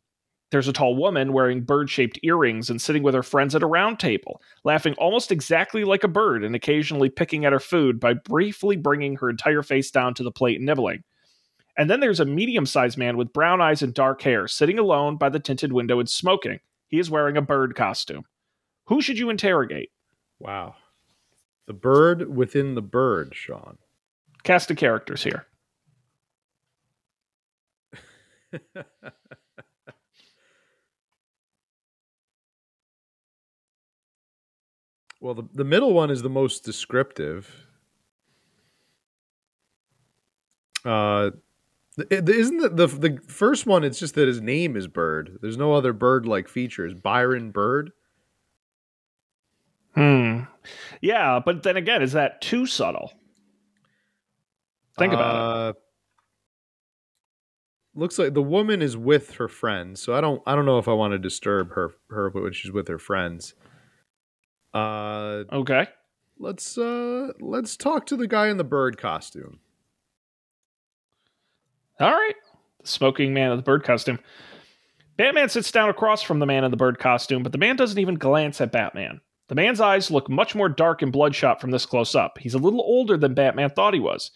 There's a tall woman wearing bird shaped earrings and sitting with her friends at a round table, laughing almost exactly like a bird and occasionally picking at her food by briefly bringing her entire face down to the plate and nibbling. And then there's a medium sized man with brown eyes and dark hair sitting alone by the tinted window and smoking. He is wearing a bird costume. Who should you interrogate? wow. The bird within the bird, Sean. Cast of characters here. [LAUGHS] well, the, the middle one is the most descriptive. Uh, isn't the, the the first one? It's just that his name is Bird. There's no other bird-like features. Byron Bird. Hmm. Yeah, but then again, is that too subtle? Think about it. Uh, Looks like the woman is with her friends, so I don't I don't know if I want to disturb her her when she's with her friends. Uh, Okay. let's uh let's talk to the guy in the bird costume. All right. The smoking man in the bird costume. Batman sits down across from the man in the bird costume, but the man doesn't even glance at Batman. The man's eyes look much more dark and bloodshot from this close up. He's a little older than Batman thought he was.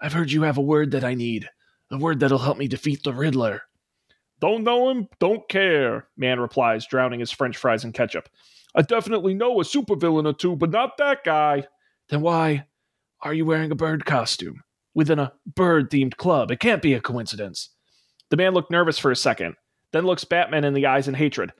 I've heard you have a word that I need. A word that'll help me defeat the Riddler. Don't know him, don't care, man replies, drowning his french fries in ketchup. I definitely know a supervillain or two, but not that guy. Then why are you wearing a bird costume? Within a bird themed club. It can't be a coincidence. The man looked nervous for a second, then looks Batman in the eyes in hatred.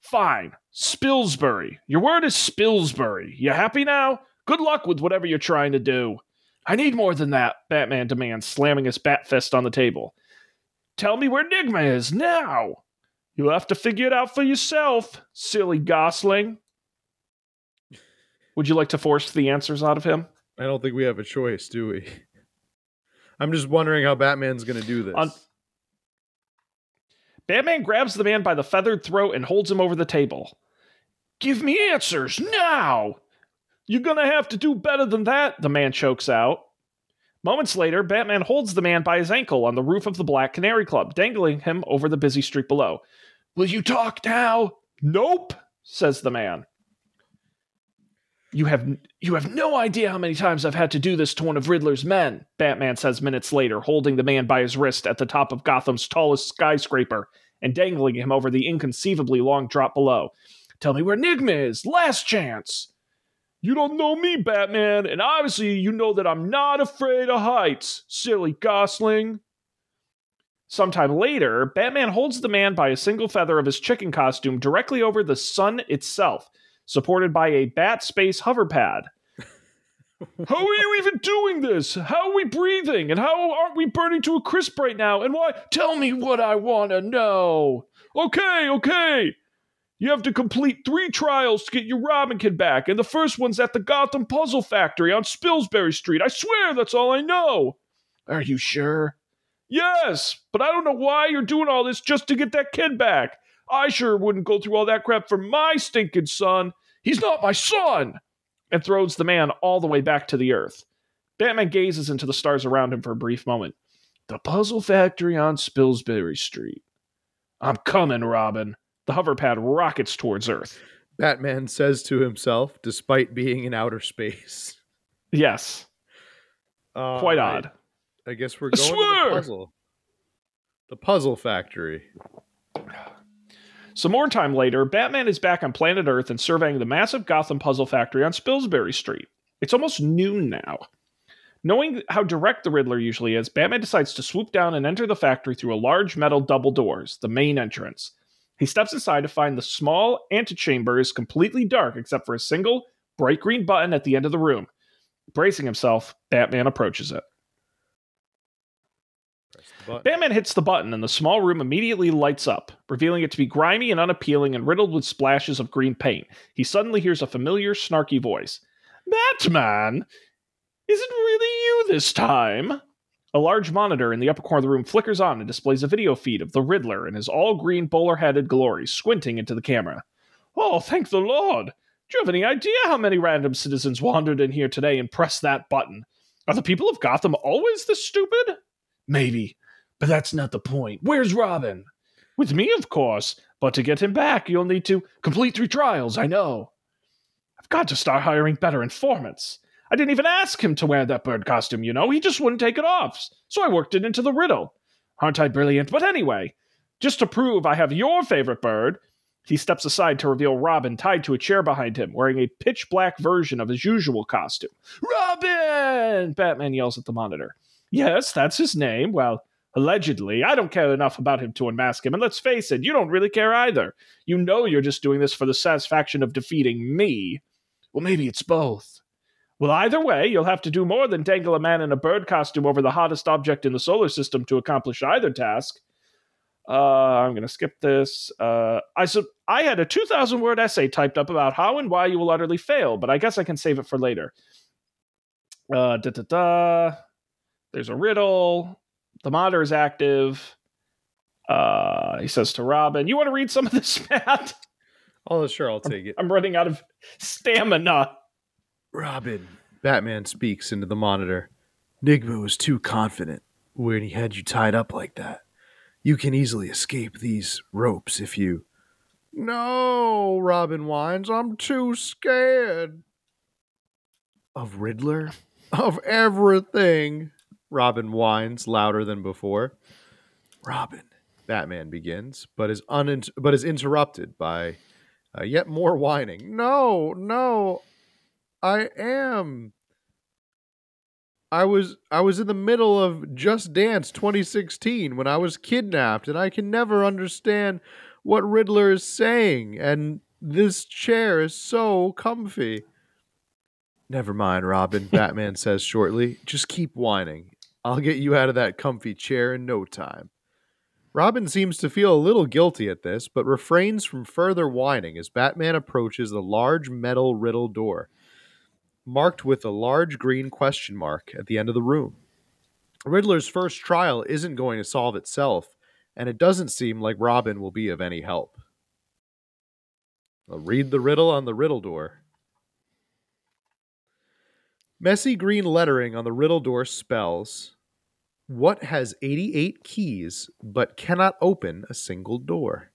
Fine. Spilsbury. Your word is Spilsbury. You happy now? Good luck with whatever you're trying to do. I need more than that, Batman demands, slamming his bat fist on the table. Tell me where Nigma is now. You'll have to figure it out for yourself, silly gosling. Would you like to force the answers out of him? I don't think we have a choice, do we? I'm just wondering how Batman's going to do this. On- Batman grabs the man by the feathered throat and holds him over the table. Give me answers now! You're gonna have to do better than that, the man chokes out. Moments later, Batman holds the man by his ankle on the roof of the Black Canary Club, dangling him over the busy street below. Will you talk now? Nope, says the man. You have you have no idea how many times I've had to do this to one of Riddler's men, Batman says minutes later, holding the man by his wrist at the top of Gotham's tallest skyscraper and dangling him over the inconceivably long drop below. Tell me where Nigma is. Last chance. You don't know me, Batman, and obviously you know that I'm not afraid of heights, silly gosling. Sometime later, Batman holds the man by a single feather of his chicken costume directly over the sun itself, supported by a bat space hover pad. [LAUGHS] How are you even doing this? How are we breathing? And how aren't we burning to a crisp right now? And why? Tell me what I want to know. Okay, okay. You have to complete three trials to get your Robin Kid back, and the first one's at the Gotham Puzzle Factory on Spilsbury Street. I swear that's all I know. Are you sure? Yes, but I don't know why you're doing all this just to get that kid back. I sure wouldn't go through all that crap for my stinking son. He's not my son. And throws the man all the way back to the earth. Batman gazes into the stars around him for a brief moment. The Puzzle Factory on Spilsbury Street. I'm coming, Robin. The hoverpad rockets towards Earth. Batman says to himself, despite being in outer space. Yes, Uh, quite odd. I guess we're going to the puzzle. The puzzle factory. Some more time later, Batman is back on planet Earth and surveying the massive Gotham puzzle factory on Spilsbury Street. It's almost noon now. Knowing how direct the Riddler usually is, Batman decides to swoop down and enter the factory through a large metal double doors, the main entrance. He steps inside to find the small antechamber is completely dark except for a single bright green button at the end of the room. Bracing himself, Batman approaches it. Batman hits the button, and the small room immediately lights up, revealing it to be grimy and unappealing and riddled with splashes of green paint. He suddenly hears a familiar, snarky voice Batman! Is it really you this time? A large monitor in the upper corner of the room flickers on and displays a video feed of the Riddler in his all green bowler headed glory, squinting into the camera. Oh, thank the Lord! Do you have any idea how many random citizens wandered in here today and pressed that button? Are the people of Gotham always this stupid? Maybe, but that's not the point. Where's Robin? With me, of course, but to get him back, you'll need to complete three trials, I know. I've got to start hiring better informants. I didn't even ask him to wear that bird costume, you know. He just wouldn't take it off. So I worked it into the riddle. Aren't I brilliant? But anyway, just to prove I have your favorite bird, he steps aside to reveal Robin tied to a chair behind him, wearing a pitch black version of his usual costume. Robin! Batman yells at the monitor. Yes, that's his name. Well, allegedly. I don't care enough about him to unmask him, and let's face it, you don't really care either. You know you're just doing this for the satisfaction of defeating me. Well, maybe it's both. Well, either way, you'll have to do more than dangle a man in a bird costume over the hottest object in the solar system to accomplish either task. Uh, I'm going to skip this. Uh, I so I had a 2,000 word essay typed up about how and why you will utterly fail, but I guess I can save it for later. Uh, da da da. There's a riddle. The monitor is active. Uh, he says to Robin, "You want to read some of this, [LAUGHS] Matt?" Oh, sure, I'll take it. I'm running out of stamina. Robin, Batman speaks into the monitor. Nigma was too confident when he had you tied up like that. You can easily escape these ropes if you. No, Robin whines. I'm too scared. Of Riddler? Of everything. Robin whines louder than before. Robin, Batman begins, but is un- but is interrupted by uh, yet more whining. No, no, I am. I was I was in the middle of Just Dance 2016 when I was kidnapped and I can never understand what Riddler is saying and this chair is so comfy. Never mind, Robin, Batman [LAUGHS] says shortly. Just keep whining. I'll get you out of that comfy chair in no time. Robin seems to feel a little guilty at this, but refrains from further whining as Batman approaches the large metal riddle door marked with a large green question mark at the end of the room. Riddler's first trial isn't going to solve itself, and it doesn't seem like Robin will be of any help. I'll read the riddle on the riddle door. Messy green lettering on the riddle door spells What has 88 keys but cannot open a single door?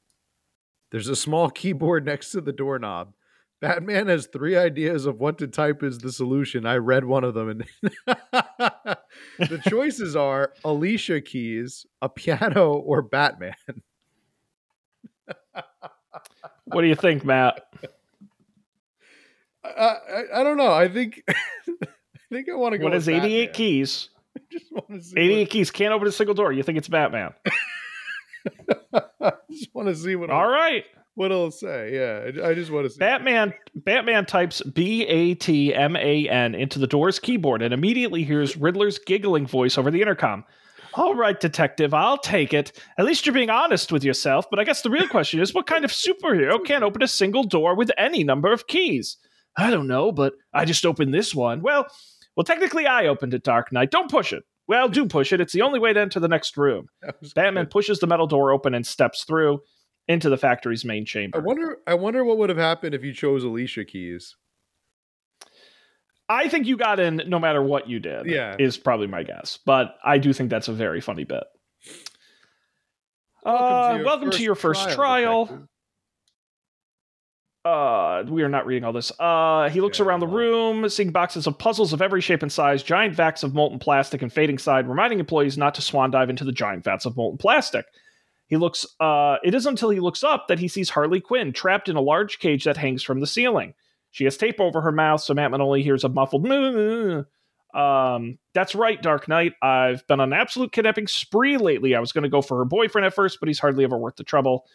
There's a small keyboard [LAUGHS] next to the doorknob. Batman has three ideas of what to type as the solution. I read one of them, and [LAUGHS] the choices are Alicia keys, a piano, or Batman. [LAUGHS] what do you think, Matt? I, I, I don't know. I think [LAUGHS] I think I want to go. What is keys? Want to see. Eighty-eight What, keys can't open a single door. You think it's Batman? I just want to see what. All I'll- right. What it'll say. Yeah, I just want to see. Batman Batman types B A T M A N into the door's keyboard and immediately hears Riddler's giggling voice over the intercom. All right, detective, I'll take it. At least you're being honest with yourself, but I guess the real question is what kind of superhero can't open a single door with any number of keys? I don't know, but I just opened this one. Well, well technically I opened it, Dark Knight. Don't push it. Well, do push it. It's the only way to enter the next room. Batman good. pushes the metal door open and steps through into the factory's main chamber. I wonder. I wonder what would have happened if you chose Alicia keys. I think you got in no matter what you did. Yeah. Is probably my guess. But I do think that's a very funny bit. Welcome Uh, to your welcome first to your first trial, trial. Uh, we are not reading all this. Uh, he looks Yeah, around the room, seeing boxes of puzzles of every shape and size, giant vats of molten plastic and fading side, reminding employees not to swan dive into the giant vats of molten plastic. He looks. Uh, it isn't until he looks up that he sees Harley Quinn trapped in a large cage that hangs from the ceiling. She has tape over her mouth, so Batman only hears a muffled. "Moo." Um, that's right, Dark Knight. I've been on an absolute kidnapping spree lately. I was going to go for her boyfriend at first, but he's hardly ever worth the trouble.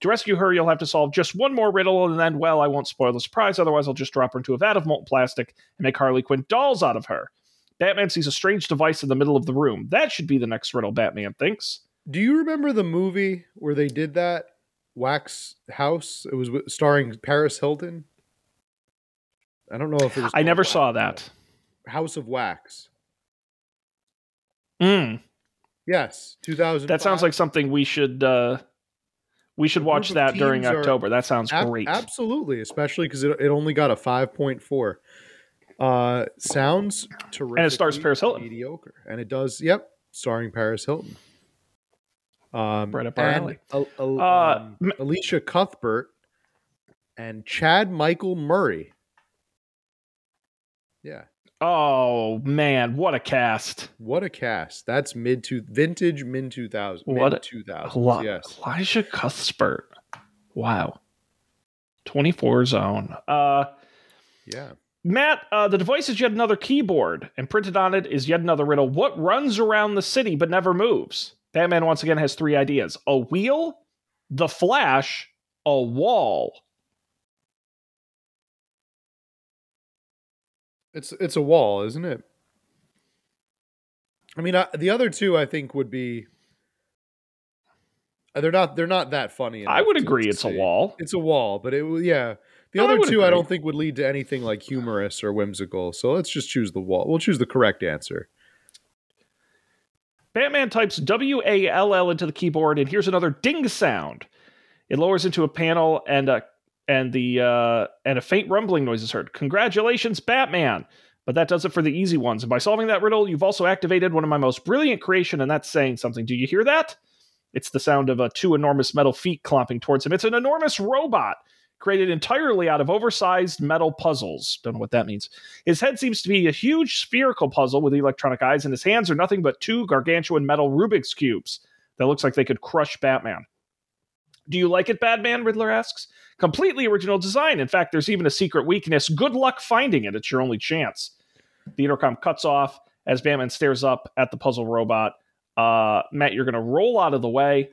To rescue her, you'll have to solve just one more riddle, and then, well, I won't spoil the surprise. Otherwise, I'll just drop her into a vat of molten plastic and make Harley Quinn dolls out of her. Batman sees a strange device in the middle of the room. That should be the next riddle, Batman thinks. Do you remember the movie where they did that? Wax House? It was starring Paris Hilton. I don't know if it was. I never Wax, saw that. House of Wax. Mm, Yes, 2000. that sounds like something we should uh, we should watch that during October. That sounds great. absolutely, especially because it, it only got a 5.4. Uh, sounds terrific. And it stars Paris Hilton. Mediocre, and it does. Yep, starring Paris Hilton. Um, Right up our and alley. Al- Al- Uh, um, Elisha Cuthbert and Chad Michael Murray. Yeah, Oh man, what a cast! what a cast! That's mid to vintage mid two thousand. What two thousands. Eli- Yes. Elijah Cuthbert. Wow. 24 zone. Uh Yeah. Matt, uh, the device is yet another keyboard, and printed on it is yet another riddle. What runs around the city but never moves? Batman once again has three ideas a wheel, the flash, a wall. It's it's a wall, isn't it? I mean, I, the other two I think would be. They're not. They're not that funny. I would agree it's a wall. It's a wall, but it. Yeah, the I other would two I don't think would lead to anything like humorous or whimsical. So let's just choose the wall. We'll choose the correct answer. Batman types W A L L into the keyboard, and here's another ding sound. It lowers into a panel, and uh, and the uh, and a faint rumbling noise is heard. Congratulations, Batman! But that does it for the easy ones. And by solving that riddle, you've also activated one of my most brilliant creation, and that's saying something. Do you hear that? It's the sound of uh, two enormous metal feet clomping towards him. It's an enormous robot created entirely out of oversized metal puzzles. Don't know what that means. His head seems to be a huge spherical puzzle with electronic eyes, and his hands are nothing but two gargantuan metal Rubik's cubes that looks like they could crush Batman. Do you like it, Batman? Riddler asks. Completely original design. In fact, there's even a secret weakness. Good luck finding it. It's your only chance. The intercom cuts off as Batman stares up at the puzzle robot. Uh, Matt, you're going to roll out of the way.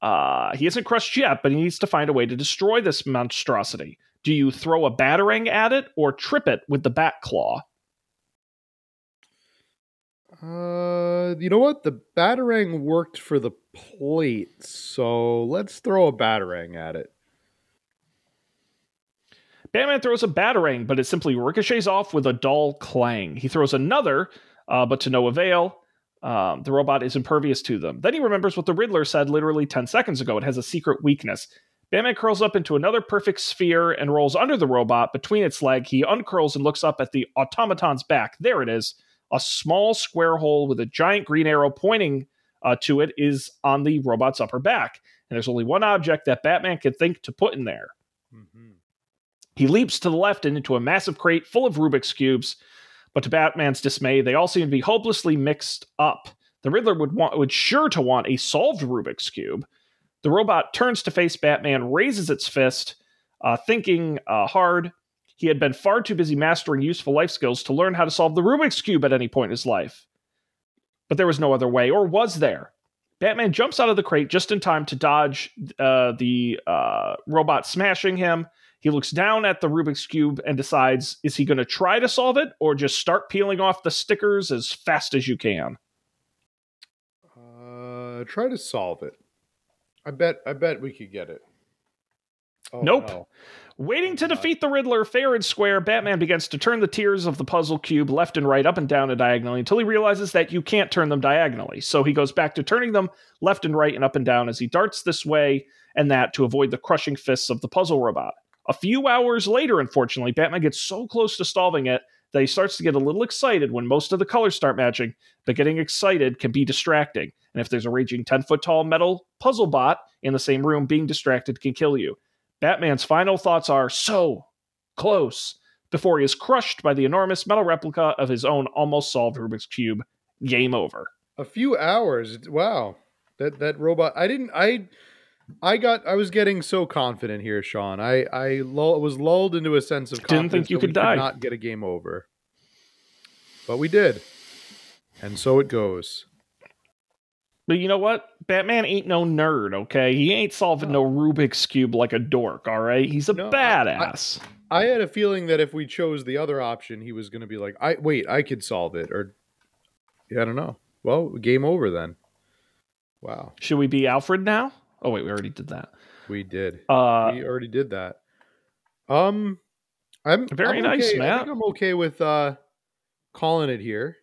Uh, he isn't crushed yet, but he needs to find a way to destroy this monstrosity. Do you throw a batarang at it or trip it with the bat claw? Uh, you know what? The batarang worked for the plate, so let's throw a batarang at it. Batman throws a batarang, but it simply ricochets off with a dull clang. He throws another, uh, but to no avail. Um, the robot is impervious to them. Then he remembers what the Riddler said literally 10 seconds ago. It has a secret weakness. Batman curls up into another perfect sphere and rolls under the robot between its leg. He uncurls and looks up at the automaton's back. There it is. A small square hole with a giant green arrow pointing uh, to it is on the robot's upper back. And there's only one object that Batman can think to put in there. Mm-hmm. He leaps to the left and into a massive crate full of Rubik's cubes, but to Batman's dismay, they all seem to be hopelessly mixed up. The Riddler would want would sure to want a solved Rubik's cube. The robot turns to face Batman, raises its fist, uh, thinking uh, hard. He had been far too busy mastering useful life skills to learn how to solve the Rubik's cube at any point in his life. But there was no other way, or was there? Batman jumps out of the crate just in time to dodge uh, the uh, robot smashing him. He looks down at the Rubik's Cube and decides is he going to try to solve it or just start peeling off the stickers as fast as you can? Uh, try to solve it. I bet. I bet we could get it. Oh, Nope. no. Waiting to defeat the Riddler fair and square, Batman begins to turn the tiers of the puzzle cube left and right, up and down and diagonally until he realizes that you can't turn them diagonally. So he goes back to turning them left and right and up and down as he darts this way and that to avoid the crushing fists of the puzzle robot. A few hours later, unfortunately, Batman gets so close to solving it that he starts to get a little excited when most of the colors start matching, but getting excited can be distracting. And if there's a raging 10 foot tall metal puzzle bot in the same room, being distracted can kill you. Batman's final thoughts are so close before he is crushed by the enormous metal replica of his own almost solved Rubik's Cube. Game over. A few hours. Wow. That that robot. I didn't. I. I got. I was getting so confident here, Sean. I. I lull, was lulled into a sense of confidence. Didn't think you could die. not get a game over. But we did. And so it goes. But you know what? Batman ain't no nerd, okay? He ain't solving no Rubik's Cube like a dork, all right? He's a No, I- badass. I had a feeling that if we chose the other option, he was going to be like, "I wait, I could solve it," or yeah, I don't know. Well, game over then. Wow, Should we be Alfred now? Oh wait, we already did that. we did. Uh, we already did that. Um, I'm Very I'm nice, okay. I Matt. think I'm okay with uh calling it here.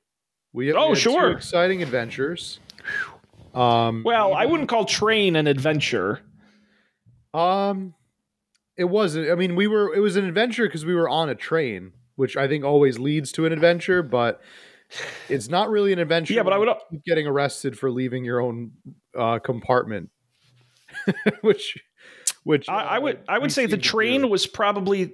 We have, Oh, we sure. exciting adventures. Um, well, I wouldn't call train an adventure. Um, it wasn't. I mean, we were. It was an adventure because we were on a train, which I think always leads to an adventure, but it's not really an adventure. Yeah, but I would. getting arrested for leaving your own uh, compartment, [LAUGHS] which, which I, I uh, would. I would say the train do. was probably.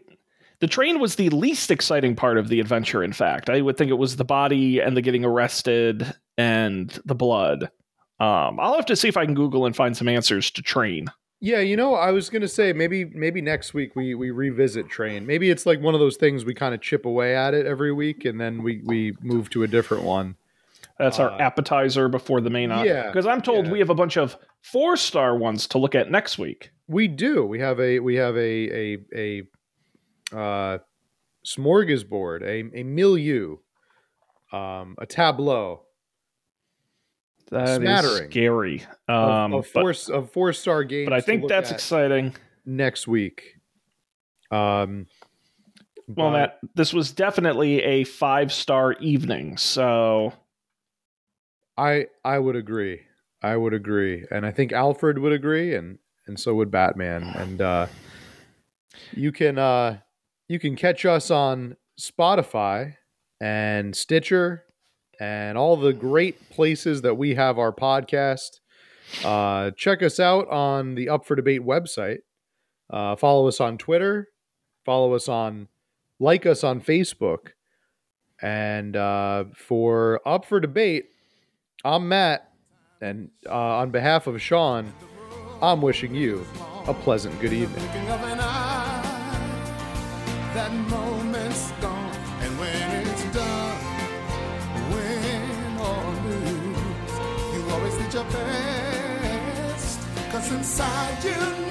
The train was the least exciting part of the adventure. In fact, I would think it was the body and the getting arrested and the blood. Um, I'll have to see if I can Google and find some answers to train. Yeah, you know, I was gonna say maybe maybe next week we we revisit train. Maybe it's like one of those things we kind of chip away at it every week, and then we we move to a different one. That's our Uh, appetizer before the main. yeah, because I'm told yeah. we have a bunch of four star ones to look at next week. We do. We have a we have a a a uh, smorgasbord, a a milieu, um, a tableau That is scary. of, Um, of but, four of four star games. but I think that's exciting. next week. Um, Well, but- Matt, this was definitely a five star evening. So I I would agree. I would agree, and I think Alfred would agree, and and so would Batman. And uh, you can uh, you can catch us on Spotify and Stitcher and all the great places that we have our podcast. Uh, check us out on the Up for Debate website. Uh, follow us on Twitter. Follow us on like us on Facebook. And uh, for Up for Debate, I'm Matt, and uh, on behalf of Sean, I'm wishing you a pleasant good evening. That moment's gone, and when it's done, win or lose, you always your best. Cause inside you